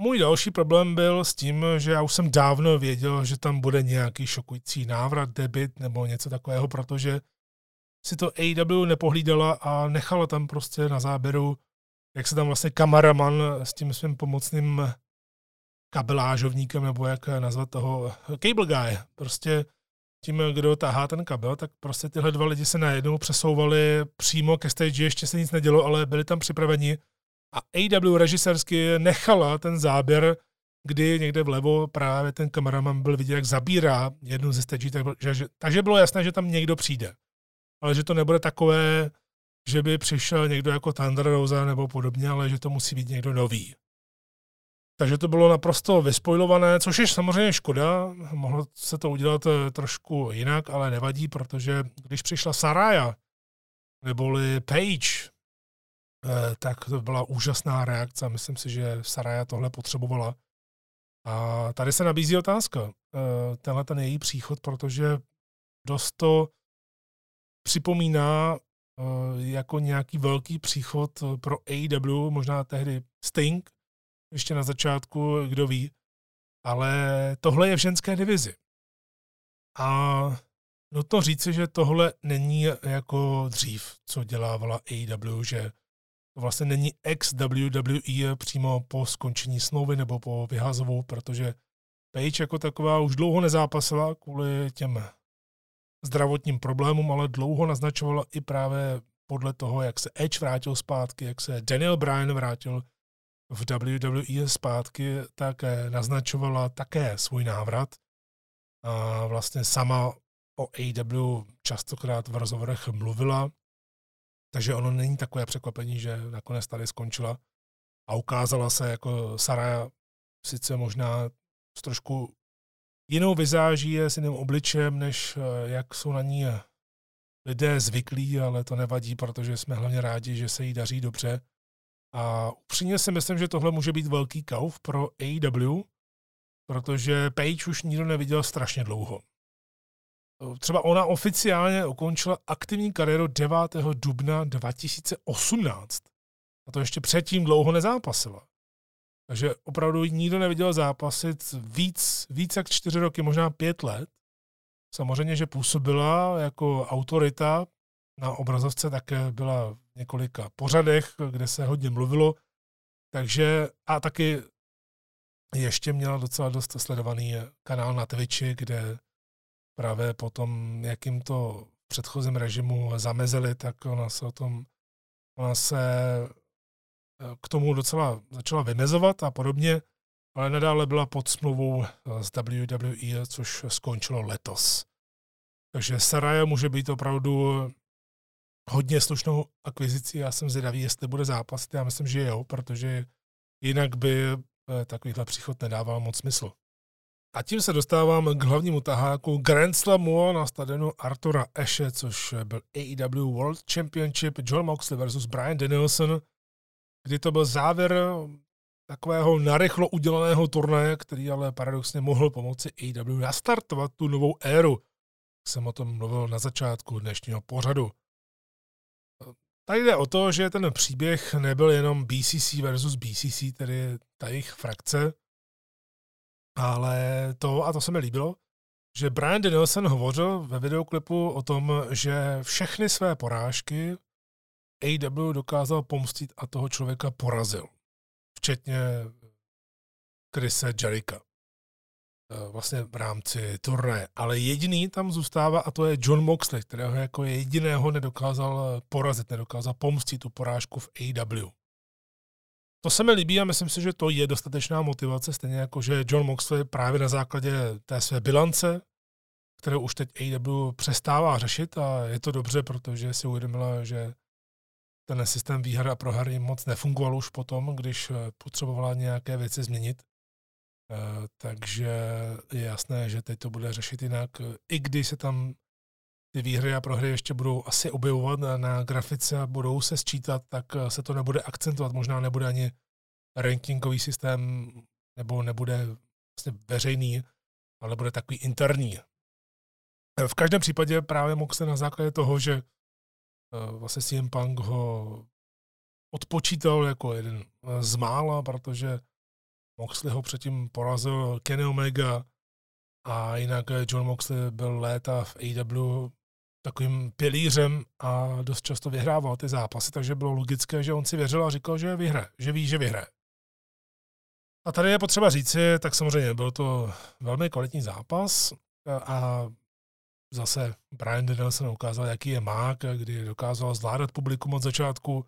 můj další problém byl s tím, že já už jsem dávno věděl, že tam bude nějaký šokující návrat, debit nebo něco takového, protože si to AW nepohlídala a nechala tam prostě na záběru, jak se tam vlastně kameraman s tím svým pomocným kabelážovníkem, nebo jak nazvat toho, cable guy. Prostě tím, kdo tahá ten kabel, tak prostě tyhle dva lidi se najednou přesouvali přímo ke stage, ještě se nic nedělo, ale byli tam připraveni a AW režisérsky nechala ten záběr, kdy někde vlevo právě ten kameraman byl vidět, jak zabírá jednu ze stage, takže, takže bylo jasné, že tam někdo přijde. Ale že to nebude takové, že by přišel někdo jako Thunder Rosa nebo podobně, ale že to musí být někdo nový. Takže to bylo naprosto vyspojované, což je samozřejmě škoda. Mohlo se to udělat eh, trošku jinak, ale nevadí, protože když přišla Saraya, neboli Page, eh, tak to byla úžasná reakce. Myslím si, že Saraya tohle potřebovala. A tady se nabízí otázka. Eh, tenhle ten její příchod, protože dost to připomíná jako nějaký velký příchod pro AEW, možná tehdy Sting, ještě na začátku, kdo ví. Ale tohle je v ženské divizi. A nutno říci, že tohle není jako dřív, co dělávala AEW, že to vlastně není ex-WWE přímo po skončení smlouvy nebo po vyhazovou, protože Page jako taková už dlouho nezápasila kvůli těm zdravotním problémům, ale dlouho naznačovala i právě podle toho, jak se Edge vrátil zpátky, jak se Daniel Bryan vrátil v WWE zpátky, tak naznačovala také svůj návrat. A vlastně sama o AEW častokrát v rozhovorech mluvila, Takže ono není takové překvapení, že nakonec tady skončila a ukázala se jako Sara sice možná s trošku jinou vizáží, s jiným obličem, než eh, jak jsou na ní lidé zvyklí, ale to nevadí, protože jsme hlavně rádi, že se jí daří dobře. A upřímně si myslím, že tohle může být velký kauf pro AEW, protože Page už nikdo neviděl strašně dlouho. Třeba ona oficiálně ukončila aktivní kariéru 9. dubna 2018. A to ještě předtím dlouho nezápasila. Takže opravdu nikdo neviděl zápasit víc, víc jak čtyři roky, možná pět let. Samozřejmě, že působila jako autorita na obrazovce, také byla několika pořadech, kde se hodně mluvilo. Takže a taky ještě měla docela dost sledovaný kanál na Twitchi, kde právě potom, jakým to předchozím režimu zamezili, tak ona se o tom, ona se eh, k tomu docela začala vymezovat a podobně, ale nadále byla pod smlouvou eh, s WWE, což skončilo letos. Takže Saraya může být opravdu hodně slušnou akvizicí. Já jsem zvědavý, jestli bude zápasit. Já myslím, že jo, protože jinak by eh, takovýhle příchod nedával moc smysl. A tím se dostávám k hlavnímu taháku Grand Slamu na stadionu Artura Ashe, což byl AEW World Championship John Moxley versus Brian Danielson, kdy to byl závěr takového narychlo udělaného turnaje, který ale paradoxně mohl pomoci AEW nastartovat tu novou éru. Jsem o tom mluvil na začátku dnešního pořadu. Tady jde o to, že ten příběh nebyl jenom BCC versus BCC, tedy ta jejich frakce, ale to, a to se mi líbilo, že Brian Danielson hovořil ve videoklipu o tom, že všechny své porážky AW dokázal pomstit a toho člověka porazil. Včetně Krise Jerika. Eh, vlastně v rámci turné. Ale jediný tam zůstává a to je John Moxley, kterého jako jediného nedokázal porazit, nedokázal pomstit tu porážku v AW. To se mi líbí a myslím si, že to je dostatečná motivace, stejně jako že John Moxley právě na základě té své bilance, kterou už teď AW přestává řešit a je to dobře, protože si uvědomila, že ten systém výhra a prohry moc nefungoval už potom, když potřebovala nějaké věci změnit. Eh, takže je jasné, že teď to bude řešit jinak. I když se tam ty výhry a prohry ještě budou asi objevovat na, grafice a budou se sčítat, tak eh, se to nebude akcentovat. Možná nebude ani rankingový systém, nebo nebude vlastně veřejný, ale bude takový interní. V každém případě právě se na základě toho, že eh, vlastně CM Punk ho odpočítal jako jeden z mála, protože Moxley ho předtím porazil Kenny Omega a jinak John Moxley byl léta v AEW takovým pilířem a dost často vyhrával ty zápasy, takže bylo logické, že on si věřil a říkal, že vyhraje, že ví, že vyhraje. A tady je potřeba říci, tak samozřejmě byl to velmi kvalitní zápas a zase Brian Danielson ukázal, jaký je mák, kdy dokázal zvládat publikum od začátku,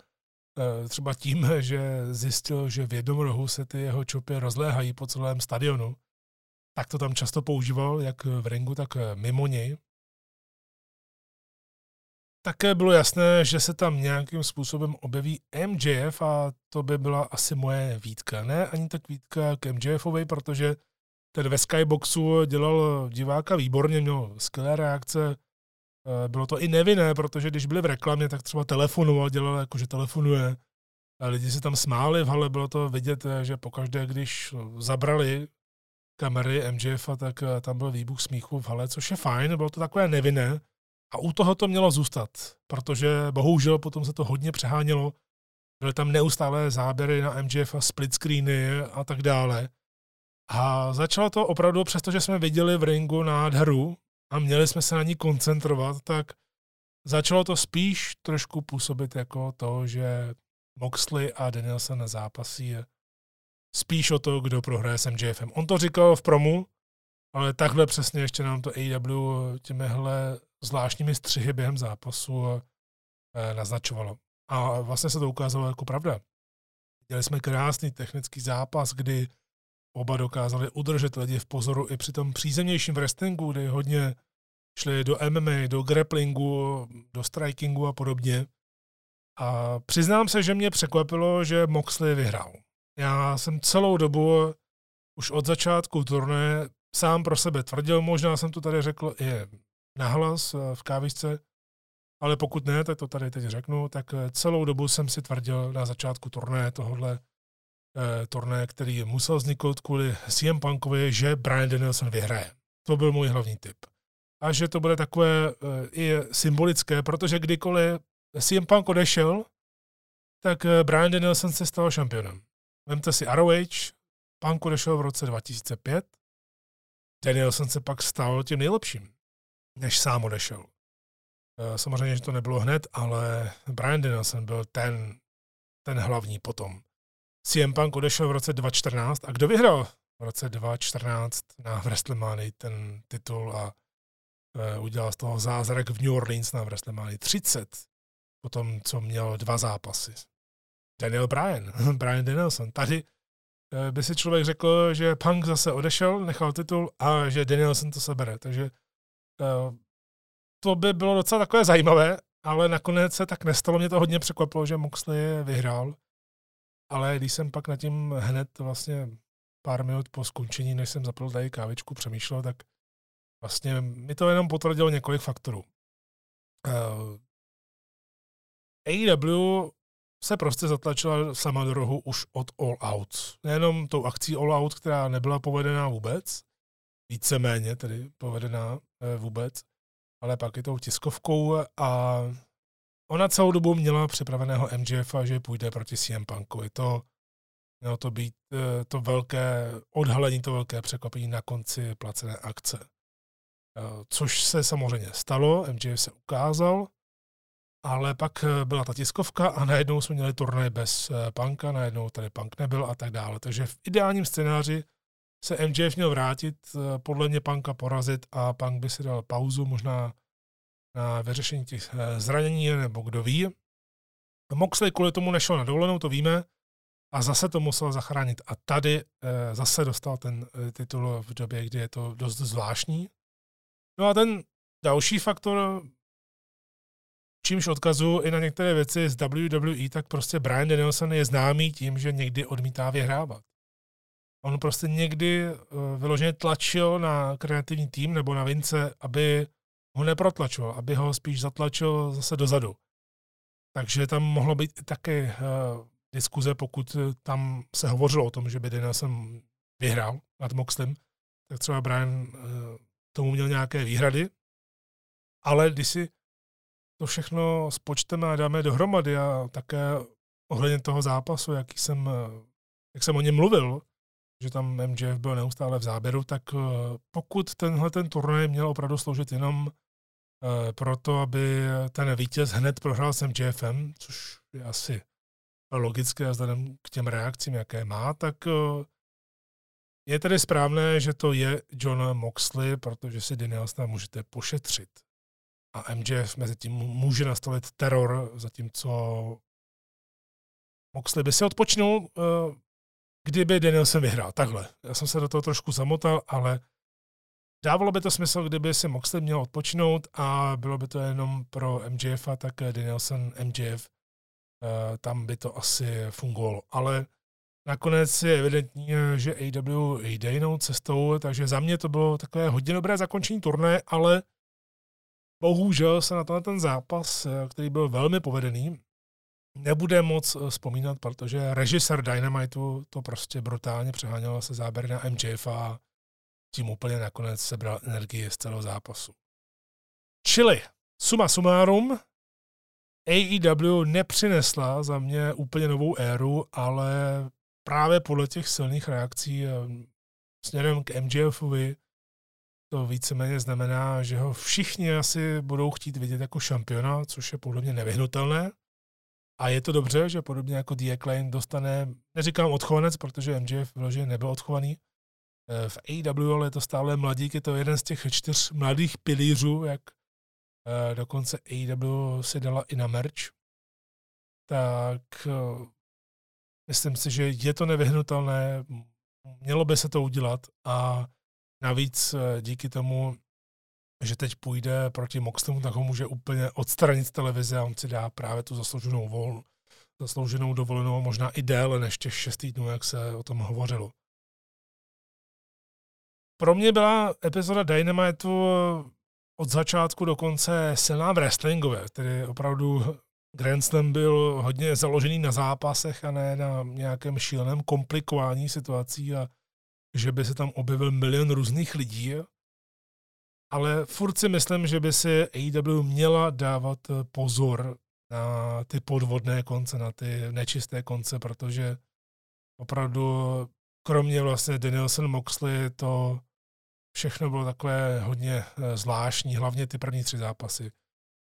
třeba tím, *laughs* že zjistil, že v jednom rohu se ty jeho čopy rozléhají po celém stadionu. Tak to tam často používal, jak v ringu, tak mimo něj také bylo jasné, že se tam nějakým způsobem objeví MJF a to by byla asi moje výtka. Ne ani tak výtka k MJFovi, protože ten ve Skyboxu dělal diváka výborně, měl skvělé reakce, eh, bylo to i nevinné, protože když byli v reklamě, tak třeba telefonoval, dělal jako, že telefonuje. A lidi se tam smáli v hale, bylo to vidět, eh, že pokaždé, když zabrali kamery MJF, tak eh, tam byl výbuch smíchu v hale, což je fajn, bylo to takové nevinné. A u toho to mělo zůstat, protože bohužel potom se to hodně přehánělo. Byly tam neustále záběry na MJF a split screeny a tak dále. A začalo to opravdu, přestože jsme viděli v ringu nádheru a měli jsme se na ní koncentrovat, tak začalo to spíš trošku působit jako to, že Moxley a Danielson zápasí spíš o to, kdo prohraje s MJFem. On to říkal v promu, ale takhle přesně ještě nám to AEW těmihle zvláštními střihy během zápasu eh, naznačovalo. A vlastně se to ukázalo jako pravda. Měli jsme krásný technický zápas, kdy oba dokázali udržet lidi v pozoru i při tom přízemnějším wrestlingu, kdy hodně šli do MMA, do grapplingu, do strikingu a podobně. A přiznám se, že mě překvapilo, že Moxley vyhrál. Já jsem celou dobu, už od začátku turné, sám pro sebe tvrdil, možná jsem to tady řekl i nahlas eh, v kávisce, ale pokud ne, tak to tady teď řeknu, tak eh, celou dobu jsem si tvrdil na začátku turné tohohle turné, který musel vzniknout kvůli CM Punkovi, že Brian Danielson vyhraje. To byl můj hlavní tip. A že to bude takové eh, i symbolické, protože kdykoliv CM Punk odešel, tak eh, Brian Danielson se stal šampionem. Vemte si ROH, Punk odešel v roce 2005, Danielson se pak stal tím nejlepším, než sám odešel. Eh, samozřejmě, že to nebylo hned, ale Brian Danielson byl ten, ten hlavní potom. CM Punk odešel v roce 2014 a kdo vyhrál v roce 2014 na WrestleMania ten titul a uh, udělal z toho zázrak v New Orleans na WrestleMania 30, potom co měl dva zápasy. Daniel Bryan, *laughs* Bryan Danielson. Tady uh, by si člověk řekl, že Punk zase odešel, nechal titul a že Danielson to sebere. Takže uh, to by bylo docela takové zajímavé, ale nakonec se tak nestalo. Mě to hodně překvapilo, že Moxley vyhrál. Ale když jsem pak nad tím hned vlastně pár minut po skončení, než jsem zapil tady kávičku, přemýšlel, tak vlastně mi to jenom potvrdilo několik faktorů. Uh, AEW se prostě zatlačila sama do rohu už od All Out. Nejenom tou akcí All Out, která nebyla povedená vůbec, víceméně tedy povedená eh, vůbec, ale pak i tou tiskovkou a ona celou dobu měla připraveného MJF, že půjde proti CM Punkovi. To mělo to být eh, to velké odhalení, to velké překvapení na konci placené akce. Eh, což se samozřejmě stalo, MJF se ukázal, ale pak eh, byla ta tiskovka a najednou jsme měli turnaj bez Punka, najednou tady Punk nebyl a tak dále. Takže v ideálním scénáři se MJF měl vrátit, podle mě Punka porazit a Punk by si dal pauzu, možná na vyřešení těch zranění, nebo kdo ví. Moxley kvůli tomu nešel na dovolenou, to víme, a zase to musel zachránit. A tady e, zase dostal ten titul v době, kdy je to dost zvláštní. No a ten další faktor, čímž odkazu i na některé věci z WWE, tak prostě Brian Danielson je známý tím, že někdy odmítá vyhrávat. On prostě někdy vyloženě tlačil na kreativní tým nebo na Vince, aby ho neprotlačoval, aby ho spíš zatlačil zase dozadu. Takže tam mohlo být také diskuze, pokud eh, tam se hovořilo o tom, že by Danielson vyhrál nad Moxlem, tak třeba Brian eh, tomu měl nějaké výhrady, ale když si to všechno spočteme a dáme dohromady a také ohledně toho zápasu, jaký jsem, jak jsem o něm mluvil, že tam MJF byl neustále v záběru, tak pokud tenhle ten turnaj měl opravdu sloužit jenom proto, aby ten vítěz hned prohrál s MJFem, což je asi logické vzhledem k těm reakcím, jaké má, tak eh, je tedy správné, že to je John Moxley, protože si Danielsona můžete pošetřit. A MJF mezi tím může nastavit teror, zatímco Moxley by si odpočnul, eh, kdyby Danielson vyhrál. Takhle. Já jsem se do toho trošku zamotal, ale dávalo by to smysl, kdyby si Moxley měl odpočinout a bylo by to jenom pro MJF, tak Danielson MJF Eh, tam by to asi fungovalo. Ale nakonec je evidentní, že AW jde jinou cestou, takže za mě to bylo takové hodně dobré zakončení turné, ale bohužel se na tenhle ten zápas, eh, který byl velmi povedený, nebude moc eh, vzpomínat, protože režisér Dynamitu to prostě brutálně přeháněl se záběry na MJF a tím úplně nakonec sebral energii z celého zápasu. Čili suma sumárum, AEW nepřinesla za mě úplně novou éru, ale právě podle těch silných reakcí eh, směrem k MJFovi to víceméně znamená, že ho všichni asi budou chtít vidět jako šampiona, což je podle mě nevyhnutelné. A je to dobře, že podobně jako The Acclaim dostane, neříkám odchovanec, protože MJF vyloženě nebyl odchovaný. Eh, v AEW ale je to stále mladík, je to jeden z těch čtyř mladých pilířů, jak Eh, dokonce AEW si dala i na merch, tak eh, myslím si, že je to nevyhnutelné, mělo by se to udělat a navíc díky tomu že teď půjde proti Moxlemu, tak ho může úplně odstranit z televize a on si dá právě tu zaslouženou, vol, zaslouženou dovolenou, možná i déle než těch šest týdnů, jak se o tom hovořilo. Pro mě byla epizoda Dynamitu od začátku do konce silná v wrestlingově, tedy opravdu Grand Slam byl hodně založený na zápasech a ne na nějakém šíleném komplikování situací a že by se tam objevil milion různých lidí. Ale furt si myslím, že by si AEW měla dávat pozor na ty podvodné konce, na ty nečisté konce, protože opravdu kromě vlastně Danielson Moxley to všechno bylo takové hodně eh, zvláštní, hlavně ty první tři zápasy,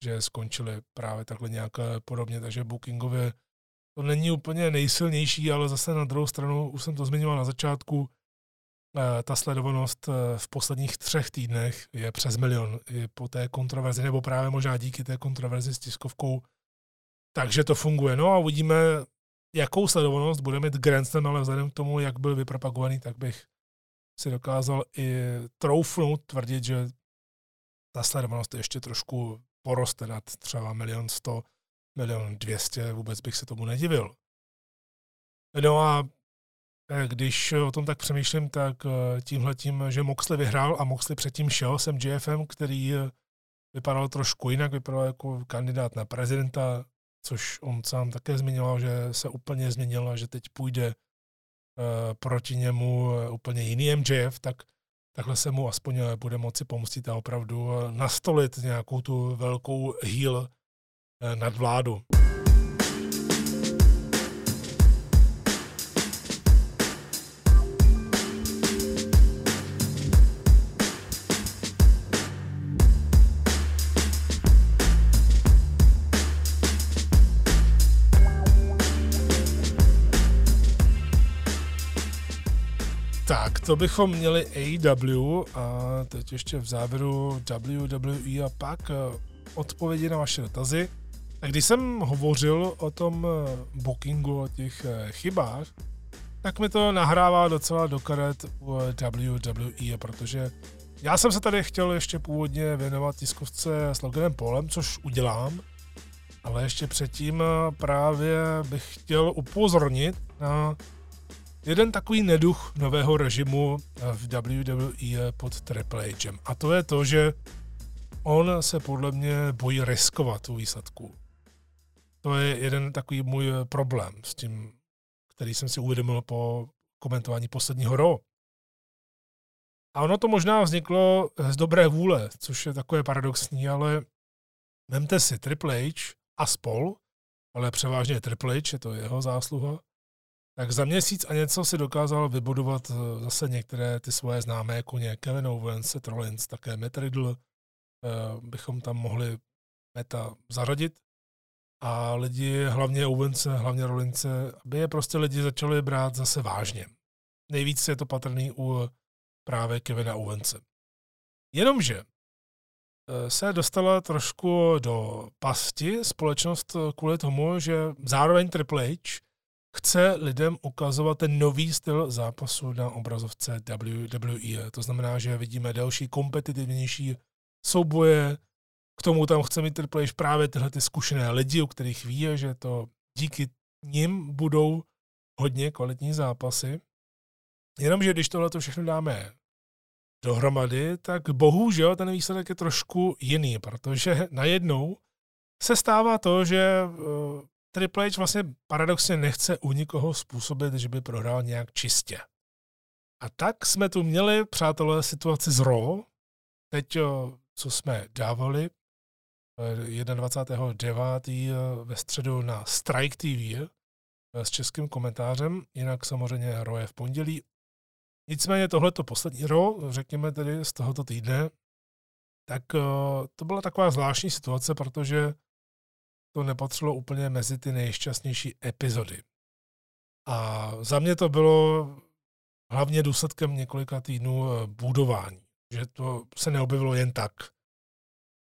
že skončily právě takhle nějak eh, podobně, takže bookingově to není úplně nejsilnější, ale zase na druhou stranu, už jsem to zmiňoval na začátku, eh, ta sledovanost v posledních třech týdnech je přes milion i po té kontroverzi, nebo právě možná díky té kontroverzi s tiskovkou. Takže to funguje. No a uvidíme, jakou sledovanost bude mít Grand Slam, ale vzhledem k tomu, jak byl vypropagovaný, tak bych si dokázal i troufnout tvrdit, že ta sledovanost ještě trošku poroste nad třeba milion sto, milion dvěstě, vůbec bych se tomu nedivil. No a eh, když o tom tak přemýšlím, tak eh, tímhle tím, že Moxley vyhrál a Moxley předtím šel jsem JFM, který eh, vypadal trošku jinak, vypadal jako kandidát na prezidenta, což on sám také zmiňoval, že se úplně změnil a že teď půjde proti němu eh, úplně jiný MJF, tak takhle se mu aspoň eh, bude moci pomstit a opravdu nastolit nějakou tu velkou heal nad vládu. To bychom měli AEW a teď ještě v závěru WWE a pak eh, odpovědi na vaše dotazy. Tak když jsem hovořil o tom eh, bookingu, o těch eh, chybách, tak mi to nahrává docela do karet u WWE, protože já jsem se tady chtěl ještě původně věnovat tiskovce s Loganem Polem, což udělám, ale ještě předtím právě bych chtěl upozornit na jeden takový neduch nového režimu v WWE je pod Triple H. A to je to, že on se podle mě bojí riskovat tu výsledku. To je jeden takový můj problém s tím, který jsem si uvědomil po komentování posledního ro. A ono to možná vzniklo z dobré vůle, což je takové paradoxní, ale vemte si Triple H a spol, ale převážně Triple H, je to jeho zásluha, tak za měsíc a něco si dokázal vybudovat eh, zase některé ty svoje známé koně, Kevin Owens, Seth Rollins, také Matt Riddle, eh, bychom tam mohli meta zaradit. A lidi, hlavně Owens, hlavně Rollins, aby je prostě lidi začali brát zase vážně. Nejvíc je to patrný u právě Kevina Owense. Jenomže eh, se dostala trošku do pasti společnost kvůli tomu, že zároveň Triple H chce lidem ukazovat ten nový styl zápasu na obrazovce WWE. To znamená, že vidíme další kompetitivnější souboje, k tomu tam chce mít Triple právě tyhle ty zkušené lidi, u kterých ví, že to díky nim budou hodně kvalitní zápasy. Jenomže když tohle všechno dáme dohromady, tak bohužel ten výsledek je trošku jiný, protože najednou se stává to, že eh, Triple H vlastně paradoxně nechce u nikoho způsobit, že by prohrál nějak čistě. A tak jsme tu měli, přátelé, situaci z Raw, teď, co jsme dávali, 21.9. Eh, ve středu na Strike TV eh, s českým komentářem, jinak samozřejmě Raw je v pondělí. Nicméně tohleto poslední Raw, řekněme tedy z tohoto týdne, tak eh, to byla taková zvláštní situace, protože to nepatřilo úplně mezi ty nejšťastnější epizody. A za mě to bylo hlavně důsledkem několika týdnů eh, budování, že to se neobjevilo jen tak.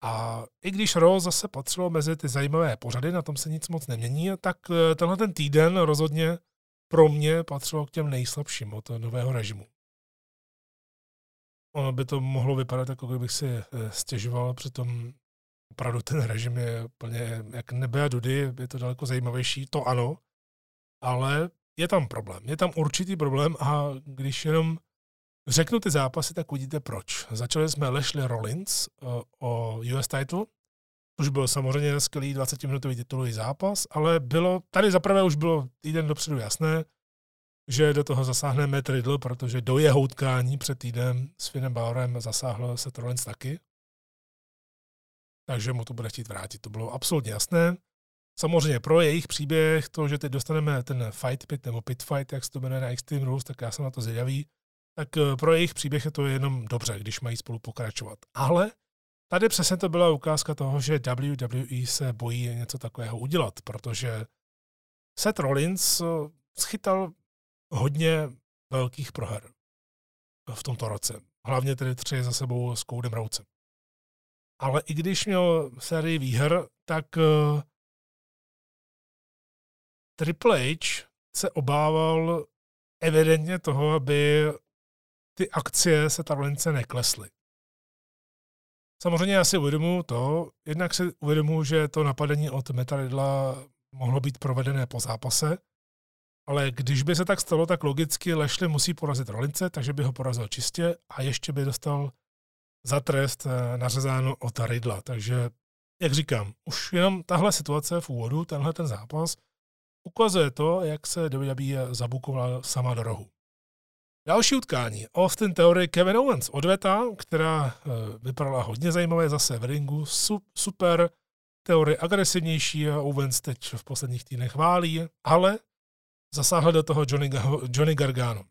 A i když Raw zase patřilo mezi ty zajímavé pořady, na tom se nic moc nemění, tak eh, tenhle ten týden rozhodně pro mě patřilo k těm nejslabším od nového režimu. ono by to mohlo vypadat, jako kdybych si eh, stěžoval, přitom opravdu ten režim je úplně jak nebe a dudy, je to daleko zajímavější, to ano, ale je tam problém. Je tam určitý problém a když jenom řeknu ty zápasy, tak uvidíte proč. Začali jsme Leslie Rollins uh, o US title, už byl samozřejmě skvělý 20-minutový titulový zápas, ale bylo, tady zaprvé už bylo týden dopředu jasné, že do toho zasáhne Matt Riddle, protože do jeho utkání před týdnem s Finem Bauerem zasáhl se Rollins taky. Takže mu to bude chtít vrátit. To bylo absolutně jasné. Samozřejmě pro jejich příběh, to, že teď dostaneme ten fight pit nebo pit fight, jak se to jmenuje na Extreme Rules, tak já jsem na to zvědavý, tak eh, pro jejich příběh je to jenom dobře, když mají spolu pokračovat. Ale tady přesně to byla ukázka toho, že WWE se bojí něco takového udělat, protože Seth Rollins eh, schytal hodně velkých proher v tomto roce. Hlavně tedy tři za sebou s Koudem Roucem. Ale i když měl sérii výher, tak uh, Triple H se obával evidentně toho, aby ty akcie se lince neklesly. Samozřejmě já si uvědomuji to, jednak si uvědomuji, že to napadení od Metaridla mohlo být provedené po zápase, ale když by se tak stalo, tak logicky Lešli musí porazit Rolince, takže by ho porazil čistě a ještě by dostal za trest eh, nařezáno od Ridla. Takže, jak říkám, už jenom tahle situace v úvodu, tenhle ten zápas, ukazuje to, jak se WWE zabukovala sama do rohu. Další utkání. Austin Theory Kevin Owens odveta, která eh, vypadala hodně zajímavé zase v ringu. Super teorie agresivnější a Owens teď v posledních týdnech válí, ale zasáhl do toho Johnny, Johnny Gargano.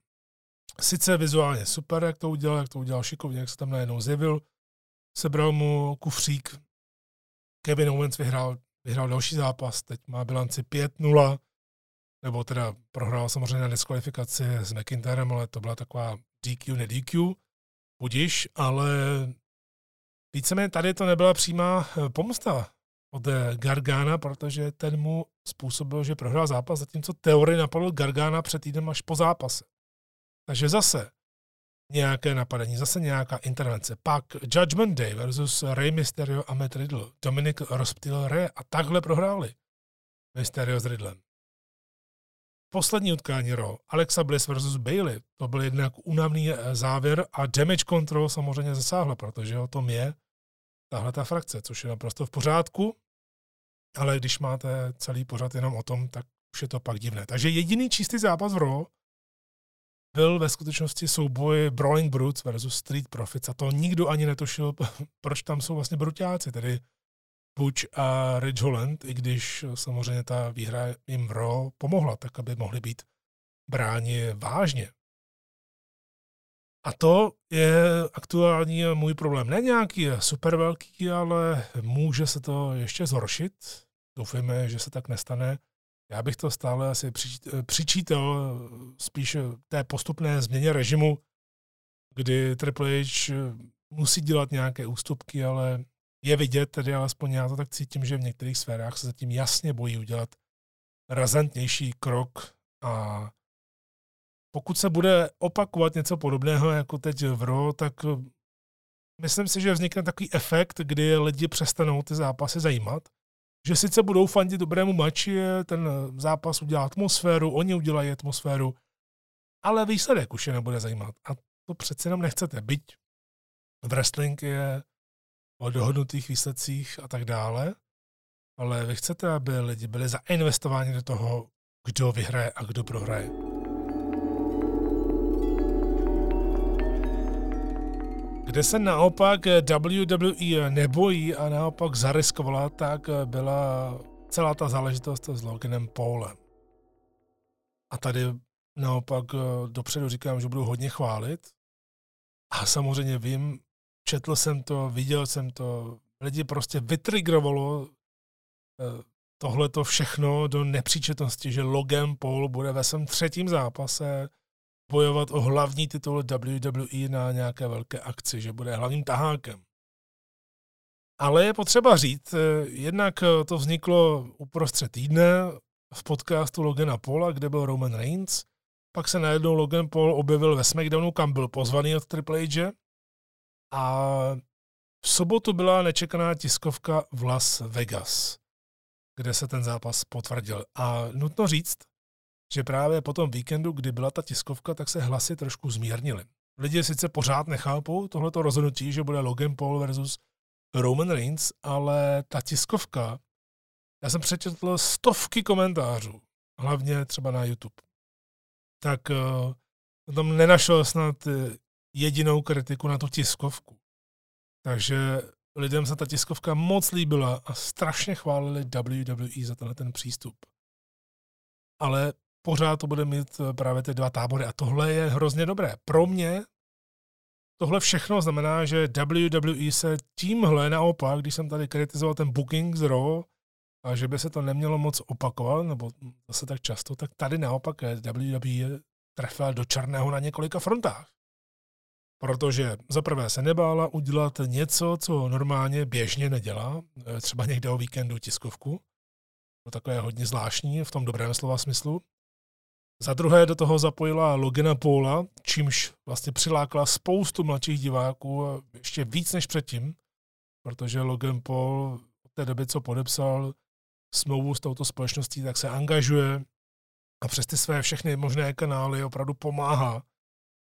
Sice vizuálně super, jak to udělal, jak to udělal šikovně, jak se tam najednou zjevil. Sebral mu kufřík. Kevin Owens vyhrál, vyhrál další zápas, teď má bilanci 5-0, nebo teda prohrál samozřejmě na diskvalifikaci s McIntyrem, ale to byla taková DQ, ne DQ, budiš, ale víceméně tady to nebyla přímá eh, pomsta od Gargana, protože ten mu způsobil, že prohrál zápas, zatímco teorie napadl Gargana před týdnem až po zápase. Takže zase nějaké napadení, zase nějaká intervence. Pak Judgment Day versus Rey Mysterio a Matt Riddle. Dominik rozptýl Rey a takhle prohráli Mysterio s Riddlem. Poslední utkání Raw, Alexa Bliss versus Bailey, to byl jednak únavný eh, závěr a damage control samozřejmě zasáhla, protože o tom je tahle ta frakce, což je naprosto v pořádku, ale když máte celý pořad jenom o tom, tak už je to pak divné. Takže jediný čistý zápas v Raw byl ve skutečnosti souboj Brawling Brutes versus Street Profits a to nikdo ani netušil, *laughs* proč tam jsou vlastně brutáci, tedy Butch a Ridge Holland, i když samozřejmě ta výhra jim v Raw pomohla, tak aby mohli být bráni vážně. A to je aktuální můj problém. Ne nějaký super velký, ale může se to ještě zhoršit. Doufejme, že se tak nestane. Já bych to stále asi přičítal spíš té postupné změně režimu, kdy Triple H musí dělat nějaké ústupky, ale je vidět, tedy alespoň já to tak cítím, že v některých sférách se zatím jasně bojí udělat razantnější krok a pokud se bude opakovat něco podobného jako teď v RO, tak myslím si, že vznikne takový efekt, kdy lidi přestanou ty zápasy zajímat že sice budou fandit dobrému mači, ten zápas udělá atmosféru, oni udělají atmosféru, ale výsledek už je nebude zajímat. A to přece jenom nechcete. Byť wrestling je o dohodnutých výsledcích a tak dále, ale vy chcete, aby lidi byli zainvestováni do toho, kdo vyhraje a kdo prohraje. Kde se naopak WWE nebojí a naopak zariskovala, tak byla celá ta záležitost s Loganem Paulem. A tady naopak dopředu říkám, že budu hodně chválit. A samozřejmě vím, četl jsem to, viděl jsem to, lidi prostě vytrigrovalo eh, tohle to všechno do nepříčetnosti, že Logan Paul bude ve svém třetím zápase bojovat o hlavní titul WWE na nějaké velké akci, že bude hlavním tahákem. Ale je potřeba říct, eh, jednak eh, to vzniklo uprostřed týdne v podcastu Logana Paula, kde byl Roman Reigns, pak se najednou Logan Paul objevil ve SmackDownu, kam byl pozvaný od Triple H A v sobotu byla nečekaná tiskovka v Las Vegas, kde se ten zápas potvrdil. A nutno říct, že právě po tom víkendu, kdy byla ta tiskovka, tak se hlasy trošku zmírnily. Lidi sice pořád nechápou tohleto rozhodnutí, že bude Logan Paul versus Roman Reigns, ale ta tiskovka, já jsem přečetl stovky komentářů, hlavně třeba na YouTube. Tak uh, tam nenašel snad eh, jedinou kritiku na tu tiskovku. Takže lidem se ta tiskovka moc líbila a strašně chválili WWE za tenhle ten přístup. Ale pořád to bude mít eh, právě ty dva tábory a tohle je hrozně dobré. Pro mě tohle všechno znamená, že WWE se tímhle naopak, když jsem tady kritizoval ten booking z Raw, a že by se to nemělo moc opakovat, nebo zase tak často, tak tady naopak WWE trefila do černého na několika frontách. Protože za prvé se nebála udělat něco, co normálně běžně nedělá, eh, třeba někde o víkendu tiskovku. To takové hodně zvláštní v tom dobrém slova smyslu. Za druhé do toho zapojila Logina Paula, čímž vlastně přilákala spoustu mladších diváků, ještě víc než předtím, protože Logan Paul od té doby, co podepsal smlouvu s touto společností, tak se angažuje a přes ty své všechny možné kanály opravdu pomáhá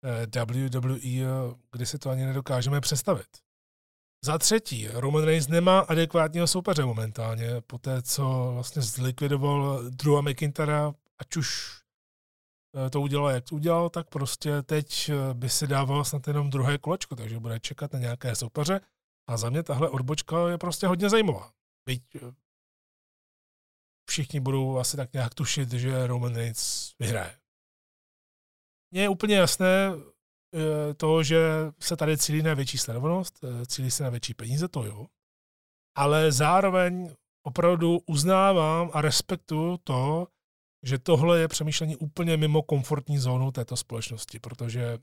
eh, WWE, kdy si to ani nedokážeme představit. Za třetí, Roman Reigns nemá adekvátního soupeře momentálně, po té, co vlastně zlikvidoval Drewa McIntyra, ať už to udělal, jak to udělal, tak prostě teď eh, by si dával snad jenom druhé kolečko, takže bude čekat na nějaké soupeře. A za mě tahle odbočka je prostě hodně zajímavá. Byť všichni budou asi tak nějak tušit, že Roman Reigns vyhraje. Mně je úplně jasné eh, to, že se tady cílí na větší sledovanost, eh, cílí se na větší peníze, to jo, ale zároveň opravdu uznávám a respektuju to, že tohle je přemýšlení úplně mimo komfortní zónu této společnosti, protože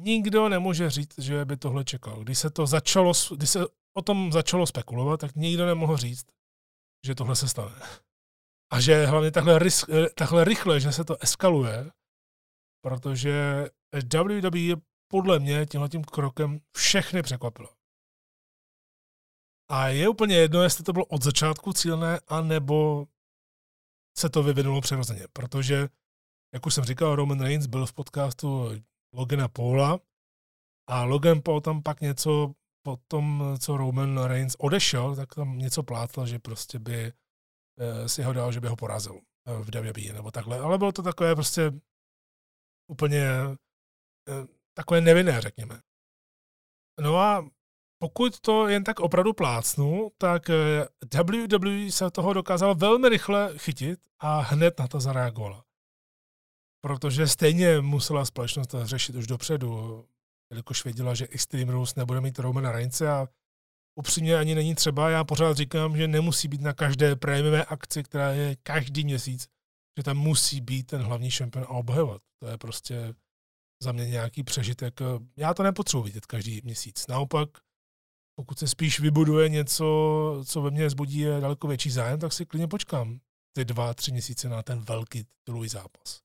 nikdo nemůže říct, že by tohle čekal. Když se to začalo, když se o tom začalo spekulovat, tak nikdo nemohl říct, že tohle se stane. A že hlavně takhle, takhle rychle, že se to eskaluje, protože WWE podle mě tímhle tím krokem všechny překvapilo. A je úplně jedno, jestli to bylo od začátku cílené, anebo se to vyvinulo přirozeně, protože, jak už jsem říkal, Roman Reigns byl v podcastu Logana Paula a Logan Paul tam pak něco po tom, co Roman Reigns odešel, tak tam něco plátl, že prostě by eh, si ho dal, že by ho porazil eh, v WWE nebo takhle. Ale bylo to takové prostě úplně eh, takové nevinné, řekněme. No a pokud to jen tak opravdu plácnu, tak WWE se toho dokázal velmi rychle chytit a hned na to zareagovala. Protože stejně musela společnost řešit už dopředu jelikož věděla, že Extreme Rules nebude mít Romana Reince a upřímně ani není třeba. Já pořád říkám, že nemusí být na každé prémiové akci, která je každý měsíc, že tam musí být ten hlavní šampion a obhajovat. To je prostě za mě nějaký přežitek. Já to nepotřebuji vidět každý měsíc. Naopak, pokud se spíš vybuduje něco, co ve mně zbudí daleko větší zájem, tak si klidně počkám ty dva, tři měsíce na ten velký titulový zápas.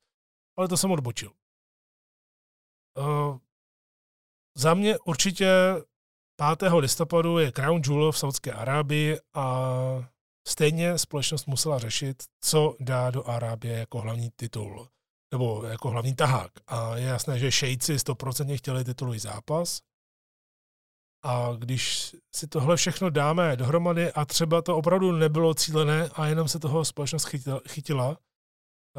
Ale to jsem odbočil. Uh, za mě určitě 5. listopadu je Crown Jewel v Saudské Arábii a stejně společnost musela řešit, co dá do Arábie jako hlavní titul, nebo jako hlavní tahák. A je jasné, že šejci 100% chtěli titulový zápas. A když si tohle všechno dáme dohromady a třeba to opravdu nebylo cílené a jenom se toho společnost chytila,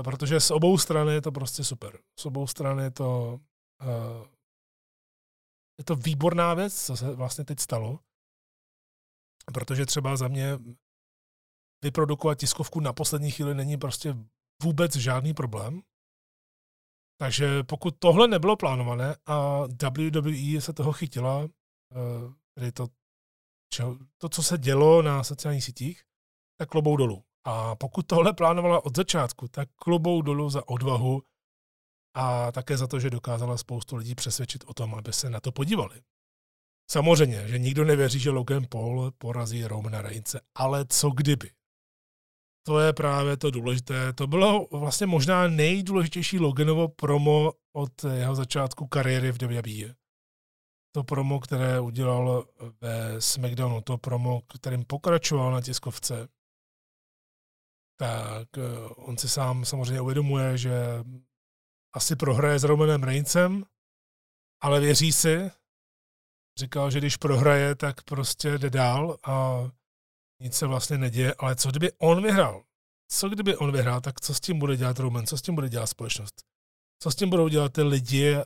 protože z obou stran je to prostě super. Z obou stran je to uh, je to výborná věc, co se vlastně teď stalo, protože třeba za mě vyprodukovat tiskovku na poslední chvíli není prostě vůbec žádný problém. Takže pokud tohle nebylo plánované a WWE se toho chytila, eh, tedy to, to, co se dělo na sociálních sítích, tak klobou dolů. A pokud tohle plánovala od začátku, tak klobou dolů za odvahu a také za to, že dokázala spoustu lidí přesvědčit o tom, aby se na to podívali. Samozřejmě, že nikdo nevěří, že Logan Paul porazí Romana Reince, ale co kdyby? To je právě to důležité. To bylo vlastně možná nejdůležitější Loganovo promo od jeho začátku kariéry v WWE. To promo, které udělal ve SmackDownu, to promo, kterým pokračoval na tiskovce, tak eh, on si sám samozřejmě uvědomuje, že asi prohraje s Romanem Reincem, ale věří si, říkal, že když prohraje, tak prostě jde dál a nic se vlastně neděje, ale co kdyby on vyhrál? Co kdyby on vyhrál, tak co s tím bude dělat Roman, co s tím bude dělat společnost? Co s tím budou dělat ty lidi,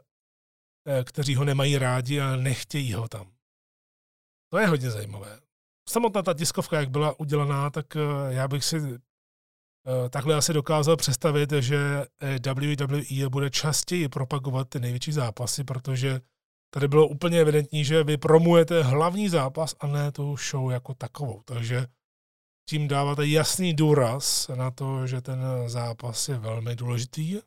kteří ho nemají rádi a nechtějí ho tam? To je hodně zajímavé. Samotná ta tiskovka, jak byla udělaná, tak eh, já bych si eh, takhle asi dokázal představit, že WWE bude častěji propagovat ty největší zápasy, protože tady bylo úplně evidentní, že vy promujete hlavní zápas a ne tu show jako takovou. Takže tím dáváte jasný důraz na to, že ten zápas je velmi důležitý.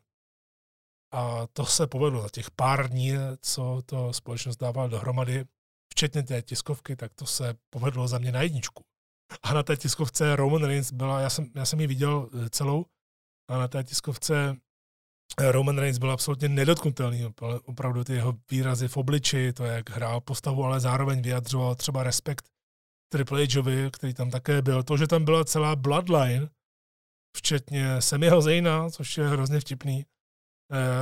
A to se povedlo za těch pár dní, co to společnost dávala dohromady, včetně té tiskovky, tak to se povedlo za mě na jedničku. A na té tiskovce Roman Reigns byla, já jsem, já jsem ji viděl eh, celou, a na té tiskovce Roman Reigns byl absolutně nedotknutelný. Opravdu ty jeho výrazy v obliči, to, jak hrál postavu, ale zároveň vyjadřoval třeba respekt Triple Hovi, který tam také byl. To, že tam byla celá Bloodline, včetně Semiho Zayna, což je hrozně vtipný, eh,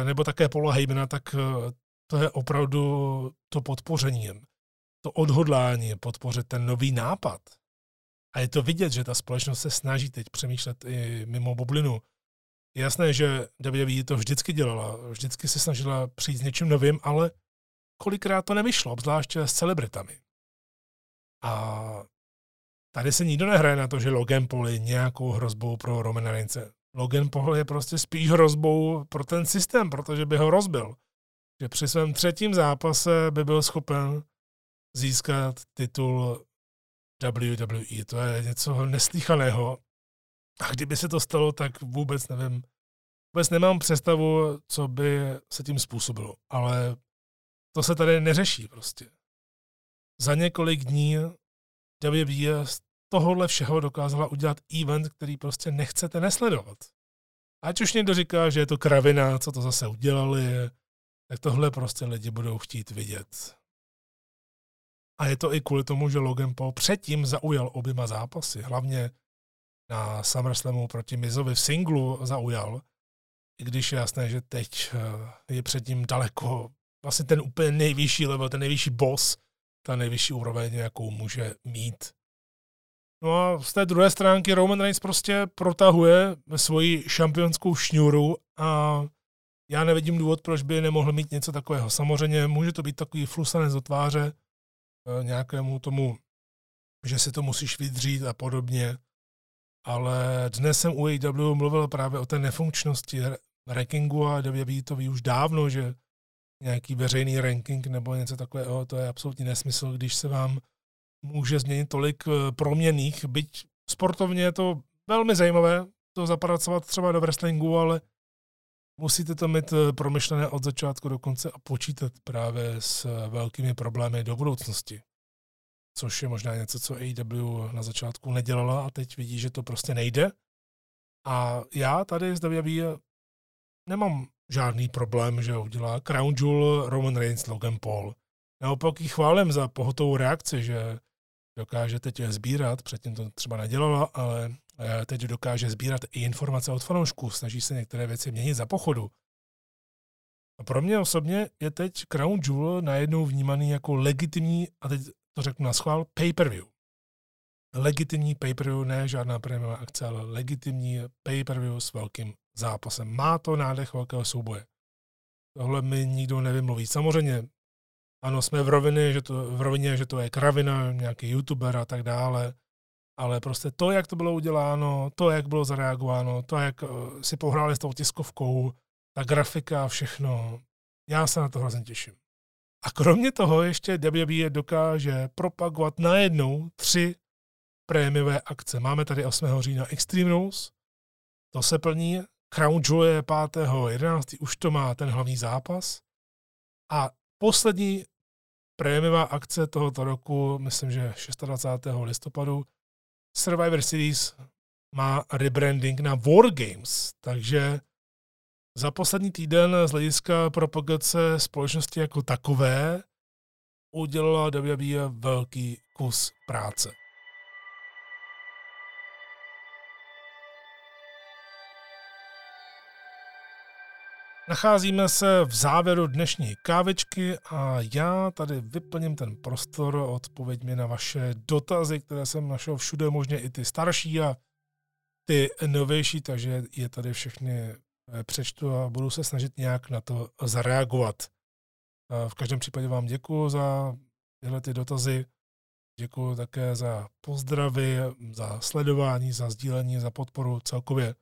nebo také Paula Heymana, tak eh, to je opravdu to podpoření. To odhodlání podpořit ten nový nápad. A je to vidět, že ta společnost se snaží teď přemýšlet i mimo bublinu je jasné, že WWE to vždycky dělala, vždycky se snažila přijít s něčím novým, ale kolikrát to nevyšlo, obzvláště s celebritami. A tady se nikdo nehraje na to, že Logan Paul je nějakou hrozbou pro Romana Reince. Logan Paul je prostě spíš hrozbou pro ten systém, protože by ho rozbil. Že při svém třetím zápase by byl schopen získat titul WWE. To je něco neslíchaného a kdyby se to stalo, tak vůbec nevím. Vůbec nemám představu, co by se tím způsobilo. Ale to se tady neřeší prostě. Za několik dní WWE tohohle všeho dokázala udělat event, který prostě nechcete nesledovat. Ať už někdo říká, že je to kravina, co to zase udělali, tak tohle prostě lidi budou chtít vidět. A je to i kvůli tomu, že Logan Paul předtím zaujal oběma zápasy, hlavně na SummerSlamu proti Mizovi v singlu zaujal, i když je jasné, že teď eh, je před ním daleko vlastně ten úplně nejvyšší level, ten nejvyšší boss, ta nejvyšší úroveň, jakou může mít. No a z té druhé stránky Roman Reigns prostě protahuje svoji šampionskou šňůru a já nevidím důvod, proč by nemohl mít něco takového. Samozřejmě může to být takový flusanec do tváře eh, nějakému tomu, že si to musíš vydřít a podobně, ale dnes jsem u AW mluvil právě o té nefunkčnosti rankingu a WWE to ví už dávno, že nějaký veřejný ranking nebo něco takového, to je absolutní nesmysl, když se vám může změnit tolik eh, proměných, byť sportovně je to velmi zajímavé to zapracovat třeba do wrestlingu, ale musíte to mít eh, promyšlené od začátku do konce a počítat právě s eh, velkými problémy do budoucnosti což je možná něco, co AEW na začátku nedělala a teď vidí, že to prostě nejde. A já tady z WWE nemám žádný problém, že udělá Crown Jewel Roman Reigns Logan Paul. Naopak ji chválím za pohotovou reakci, že dokáže teď sbírat, předtím to třeba nedělala, ale eh, teď dokáže sbírat i informace od fanoušků, snaží se některé věci měnit za pochodu. A pro mě osobně je teď Crown Jewel najednou vnímaný jako legitimní, a teď to řeknu na schvál, pay-per-view. Legitimní pay-per-view, ne žádná prémiová akce, ale legitimní pay-per-view s velkým zápasem. Má to nádech velkého souboje. Tohle mi nikdo nevymluví. Samozřejmě, ano, jsme v rovině, že to, v rovině, že to je kravina, nějaký youtuber a tak dále, ale prostě to, jak to bylo uděláno, to, jak bylo zareagováno, to, jak eh, si pohráli s tou tiskovkou, ta grafika a všechno, já se na to hrozně těším. A kromě toho ještě WWE dokáže propagovat najednou tři prémiové akce. Máme tady 8. října Extreme Rules, to se plní, Crown Jewel je 5. 11. už to má ten hlavní zápas. A poslední prémiová akce tohoto roku, myslím, že 26. listopadu, Survivor Series má rebranding na War Games, takže za poslední týden z hlediska propagace společnosti jako takové udělala WWE velký kus práce. Nacházíme se v závěru dnešní kávičky a já tady vyplním ten prostor, odpověď mi na vaše dotazy, které jsem našel všude, možně i ty starší a ty novější, takže je tady všechny eh, přečtu a budu se snažit nějak na to zareagovat. V každém případě vám děkuji za tyhle ty dotazy. Děkuji také za pozdravy, za sledování, za sdílení, za podporu celkově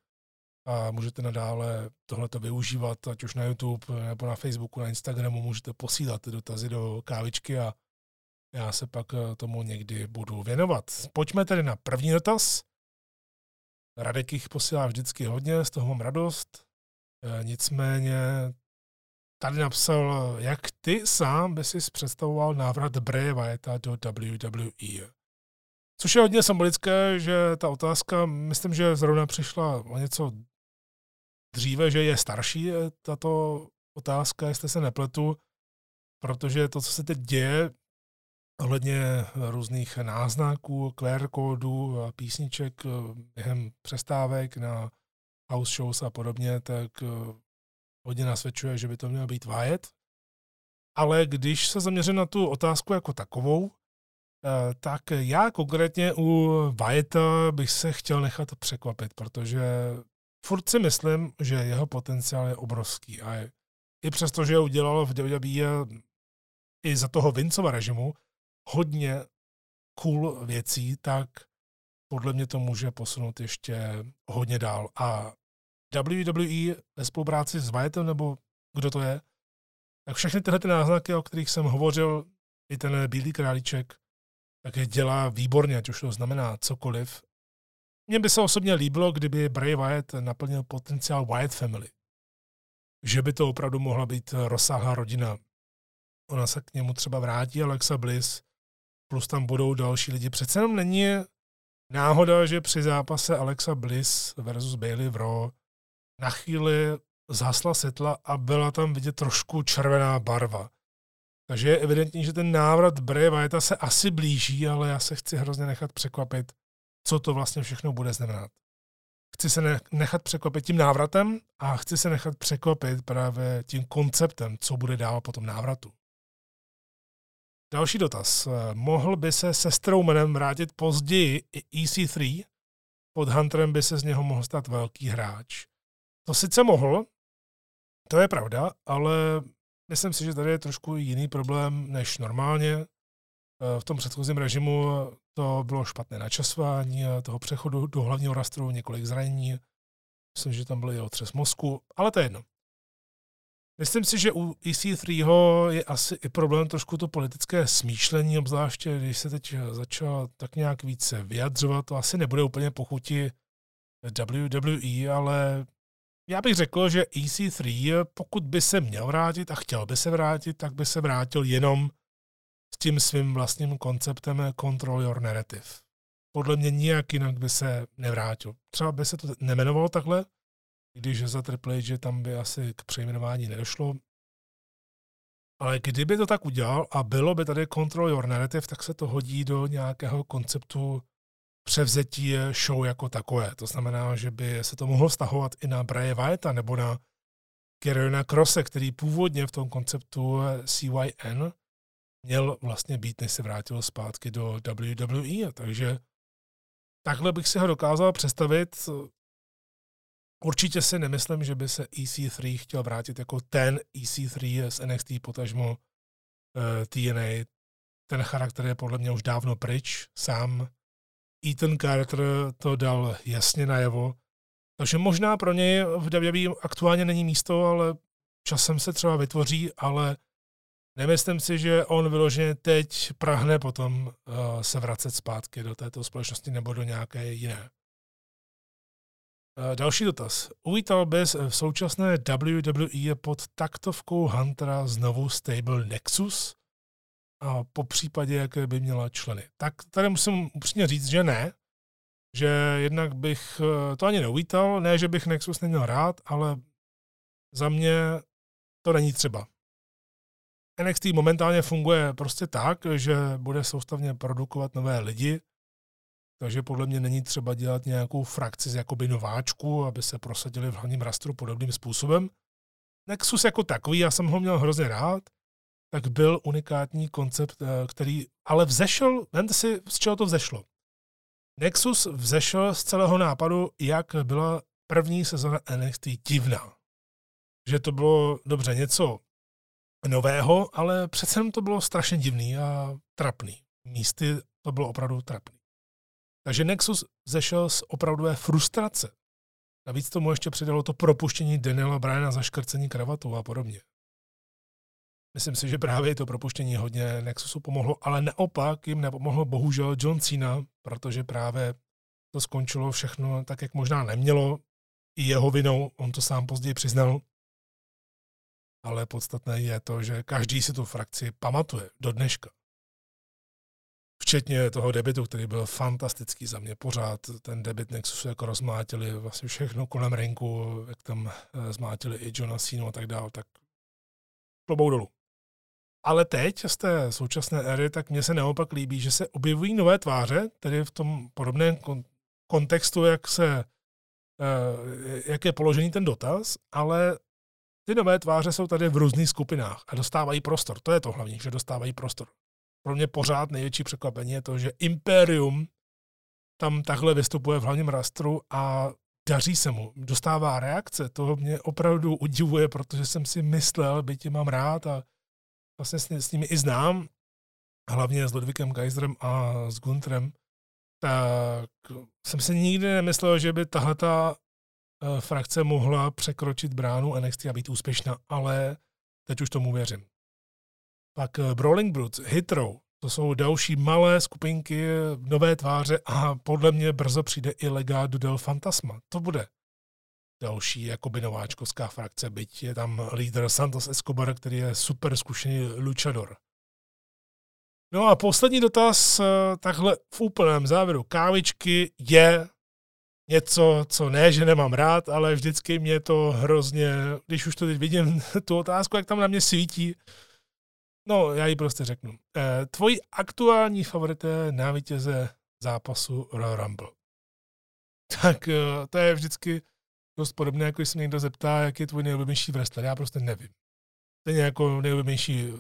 a můžete nadále tohleto využívat, ať už na YouTube nebo na Facebooku, na Instagramu, můžete posílat ty dotazy do kávičky a já se pak eh, tomu někdy budu věnovat. Pojďme tedy na první dotaz. Radek jich posílá vždycky hodně, z toho mám radost. E, nicméně tady napsal, jak ty sám by si představoval návrat Bray Wyatta do WWE. Což je hodně symbolické, že ta otázka, myslím, že zrovna přišla o něco dříve, že je starší tato otázka, jestli se nepletu, protože to, co se teď děje, ohledně různých náznaků, QR kódů písniček eh, během přestávek na house shows a podobně, tak eh, hodně nasvědčuje, že by to měl být Wyatt. Ale když se zaměřím na tu otázku jako takovou, eh, tak já konkrétně u Wyatta bych se chtěl nechat překvapit, protože furt si myslím, že jeho potenciál je obrovský. A je, i přesto, že udělal v WWE i za toho Vincova režimu hodně cool věcí, tak podle mě to může posunout ještě hodně dál. A WWE ve spolupráci s Wyattem, nebo kdo to je, tak všechny tyhle ty náznaky, o kterých jsem hovořil, i ten bílý králíček, tak je dělá výborně, ať už to znamená cokoliv. Mně by se osobně líbilo, kdyby Bray Wyatt naplnil potenciál Wyatt Family. Že by to opravdu mohla být rozsáhlá rodina. Ona se k němu třeba vrátí, Alexa Bliss, plus tam budou další lidi. Přece jenom není náhoda, že při zápase Alexa Bliss versus Bailey v Raw na chvíli zhasla světla a byla tam vidět trošku červená barva. Takže je evidentní, že ten návrat Bray Wyatta se asi blíží, ale já se chci hrozně nechat překvapit, co to vlastně všechno bude znamenat. Chci se nechat překvapit tím návratem a chci se nechat překvapit právě tím konceptem, co bude dál po tom návratu. Další dotaz. Mohl by se se Strowmanem vrátit později i EC3? Pod Hunterem by se z něho mohl stát velký hráč. To sice mohl, to je pravda, ale myslím si, že tady je trošku jiný problém než normálně. V tom předchozím režimu to bylo špatné načasování toho přechodu do hlavního rastru, několik zranění. Myslím, že tam byl i otřes mozku, ale to je jedno. Myslím si, že u EC3 je asi i problém trošku to politické smýšlení, obzvláště když se teď začal tak nějak více vyjadřovat. To asi nebude úplně pochuti WWE, ale já bych řekl, že EC3, pokud by se měl vrátit a chtěl by se vrátit, tak by se vrátil jenom tím svým vlastním konceptem Control Your Narrative. Podle mě nijak jinak by se nevrátil. Třeba by se to nemenovalo takhle, když za Triple H tam by asi k přejmenování nedošlo. Ale kdyby to tak udělal a bylo by tady Control Your Narrative, tak se to hodí do nějakého konceptu převzetí show jako takové. To znamená, že by se to mohlo stahovat i na Braje Wyatta nebo na Kerryna Crosse, který původně v tom konceptu CYN měl vlastně být, než se vrátil zpátky do WWE. Takže takhle bych si ho dokázal představit. Určitě si nemyslím, že by se EC3 chtěl vrátit jako ten EC3 z NXT, potažmo uh, eh, TNA. Ten charakter je podle mě už dávno pryč. Sám Ethan Carter to dal jasně najevo. Takže možná pro něj v WWE aktuálně není místo, ale časem se třeba vytvoří, ale nemyslím si, že on vyloženě teď prahne potom uh, se vracet zpátky do této společnosti nebo do nějaké jiné. Eh, další dotaz. Uvítal bys v současné WWE pod taktovkou Huntera znovu stable Nexus? A po případě, jaké by měla členy? Tak tady musím upřímně říct, že ne. Že jednak bych eh, to ani neuvítal, ne, že bych Nexus neměl rád, ale za mě to není třeba. NXT momentálně funguje prostě tak, že bude soustavně produkovat nové lidi, takže podle mě není třeba dělat nějakou frakci z jakoby nováčku, aby se prosadili v hlavním rastru podobným způsobem. Nexus jako takový, já jsem ho měl hrozně rád, tak byl unikátní koncept, eh, který ale vzešel, vemte si, z čeho to vzešlo. Nexus vzešel z celého nápadu, jak byla první sezona NXT divná. Že to bylo dobře něco nového, ale přece to bylo strašně divný a trapný. Místy to bylo opravdu trapný. Takže Nexus zešel z opravdové frustrace. Navíc tomu ještě přidalo to propuštění Daniela Bryana za škrcení kravatu a podobně. Myslím si, že právě to propuštění hodně Nexusu pomohlo, ale naopak jim nepomohlo bohužel John Cena, protože právě to skončilo všechno tak, jak možná nemělo. I jeho vinou, on to sám později přiznal. Ale podstatné je to, že každý si tu frakci pamatuje do dneška. Včetně toho debitu, který byl fantastický za mě pořád. Ten debit Nexusu jako rozmátili vlastně všechno kolem rinku, jak tam eh, zmátili i Johna Cena a tak dále, tak klobou dolů. Ale teď z té současné éry, tak mně se naopak líbí, že se objevují nové tváře, tedy v tom podobném kontextu, jak se eh, jak je položený ten dotaz, ale ty nové tváře jsou tady v různých skupinách a dostávají prostor. To je to hlavní, že dostávají prostor. Pro mě pořád největší překvapení je to, že Imperium tam takhle vystupuje v hlavním rastru a daří se mu, dostává reakce. To mě opravdu udivuje, protože jsem si myslel, byť je mám rád a vlastně s, nimi i znám, hlavně s Ludvíkem Geiserem a s Guntrem, tak jsem si nikdy nemyslel, že by tahle ta frakce mohla překročit bránu NXT a být úspěšná, ale teď už tomu věřím. Pak eh, Brawling Brutes, Hitro, to jsou další malé skupinky, nové tváře a podle mě brzo přijde i Legado del Fantasma. To bude další jakoby nováčkovská frakce, byť je tam lídr Santos Escobar, který je super zkušený luchador. No a poslední dotaz, eh, takhle v úplném závěru. Kávičky je něco, co ne, že nemám rád, ale vždycky mě to hrozně, když už to teď vidím, *laughs* tu otázku, jak tam na mě svítí, no já ji prostě řeknu. Eh, tvoji aktuální favorité na vítěze zápasu Royal Rumble. Tak eh, to je vždycky dost podobné, jako když se někdo zeptá, jak je tvůj nejoblíbenější wrestler. Já prostě nevím. Stejně jako nejoblíbenější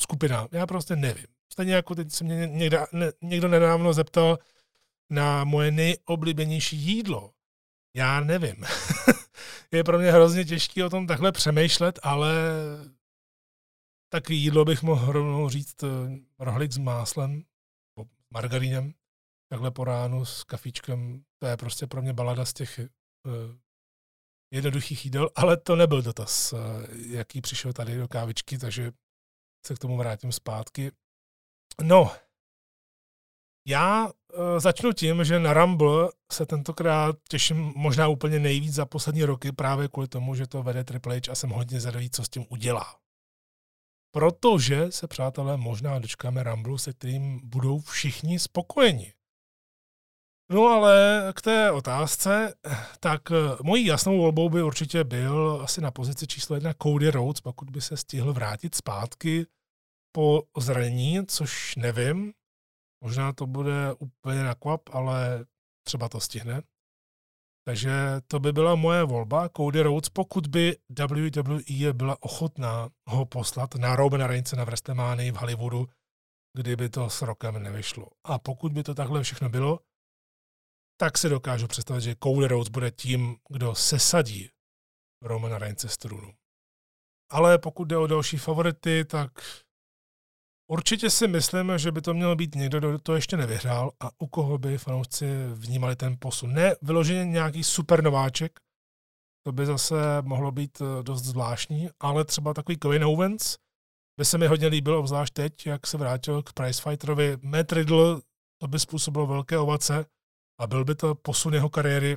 skupina. Já prostě nevím. Stejně jako teď se mě někdo, ne, někdo nedávno zeptal na moje nejoblíbenější jídlo. Já nevím. *laughs* je pro mě hrozně těžké o tom takhle přemýšlet, ale tak jídlo bych mohl rovnou říct eh, rohlík s máslem, margarínem, takhle po ránu s kafíčkem. To je prostě pro mě balada z těch uh, jednoduchých jídel, ale to nebyl dotaz, uh, jaký přišel tady do kávičky, takže se k tomu vrátím zpátky. No, já uh, začnu tím, že na Rumble se tentokrát těším možná úplně nejvíc za poslední roky právě kvůli tomu, že to vede Triple H a jsem hodně zvědavý, co s tím udělá. Protože se, přátelé, možná dočkáme Rumble, se kterým budou všichni spokojeni. No ale k té otázce, tak eh, mojí jasnou volbou by určitě byl asi na pozici číslo jedna Cody Rhodes, pokud by se stihl vrátit zpátky po zranění, což nevím. Možná to bude úplně nakvap, ale třeba to stihne. Takže to by byla moje volba, Cody Rhodes, pokud by WWE byla ochotná ho poslat na Robina Reince na WrestleMania v Hollywoodu, kdyby to s rokem nevyšlo. A pokud by to takhle všechno bylo, tak si dokážu představit, že Cody Rhodes bude tím, kdo sesadí Romana Reince z trůnu. Ale pokud jde o další favority, tak určitě si myslím, že by to měl být někdo, kdo to ještě nevyhrál a u koho by fanoušci vnímali ten posun. Ne vyloženě nějaký super nováček, to by zase mohlo být eh, dost zvláštní, ale třeba takový Kevin Owens by se mi hodně líbilo, obzvlášť teď, jak se vrátil k Pricefighterovi. Matt Riddle, to by způsobilo velké ovace, a byl by to posun jeho kariéry.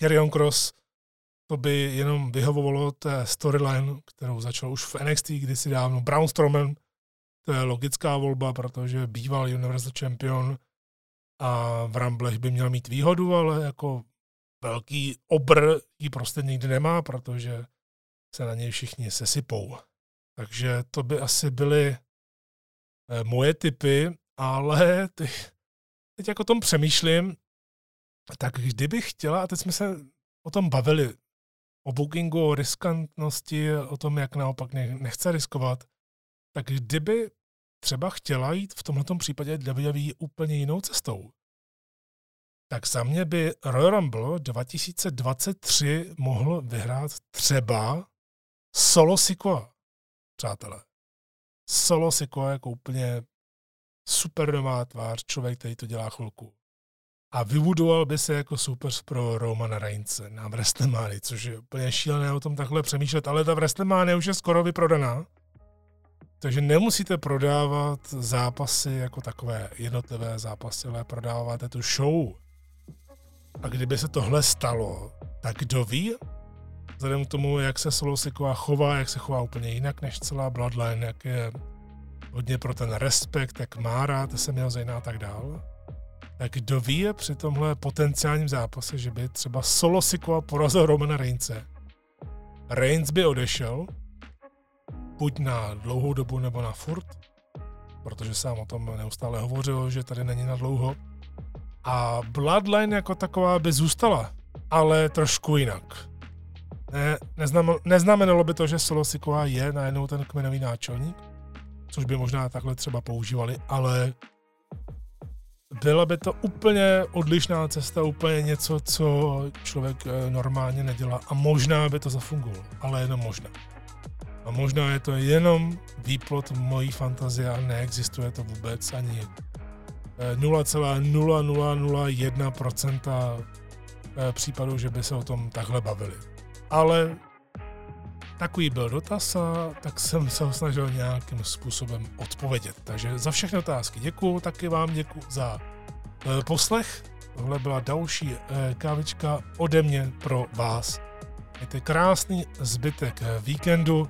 Carrion Cross, to by jenom vyhovovalo té storyline, kterou začal už v NXT kdysi dávno. Braun Strowman, to je logická volba, protože býval Universal Champion a v Ramblech by měl mít výhodu, ale jako velký obr ji prostě nikdy nemá, protože se na něj všichni sesypou. Takže to by asi byly eh, moje typy, ale ty, teď jako o tom přemýšlím, tak kdybych chtěla, a teď jsme se o tom bavili, o bookingu, o riskantnosti, o tom, jak naopak nechce riskovat, tak kdyby třeba chtěla jít v tomto případě WWE úplně jinou cestou, tak za mě by Royal Rumble 2023 mohl vyhrát třeba Solo Sikoa, přátelé. Solo Sikoa jako úplně super nová tvář, člověk, který to dělá chvilku. A vybudoval by se jako super pro Romana Reince na WrestleMania, což je úplně šílené o tom takhle přemýšlet, ale ta WrestleMania už je skoro vyprodaná. Takže nemusíte prodávat zápasy jako takové jednotlivé zápasy, ale prodáváte tu show. A kdyby se tohle stalo, tak kdo ví? Vzhledem k tomu, jak se Solo Sikoa chová, jak se chová úplně jinak než celá Bloodline, jak je hodně pro ten respekt, jak má rád se měl zejná a tak dál. Tak kdo ví při tomhle potenciálním zápase, že by třeba Solo Sikoa porazil Romana Reince. Reigns by odešel, buď na dlouhou dobu nebo na furt, protože sám o tom neustále hovořil, že tady není na dlouho. A Bloodline jako taková by zůstala, ale trošku jinak. Ne, neznamenalo, neznamenalo by to, že Solo Sikoa je najednou ten kmenový náčelník, což by možná takhle třeba používali, ale byla by to úplně odlišná cesta, úplně něco, co člověk eh, normálně nedělá a možná by to zafungovalo, ale jenom možná. A možná je to jenom výplot mojí fantazie a neexistuje to vůbec ani 0,0001% eh, eh, případů, že by se o tom takhle bavili. Ale takový byl dotaz a tak jsem se ho snažil nějakým způsobem odpovědět. Takže za všechny otázky děkuju, taky vám děkuji za e, poslech. Tohle byla další e, kávička ode mě pro vás. Mějte krásný zbytek víkendu.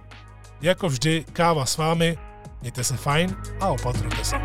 Jako vždy, káva s vámi. Mějte se fajn a opatrujte se.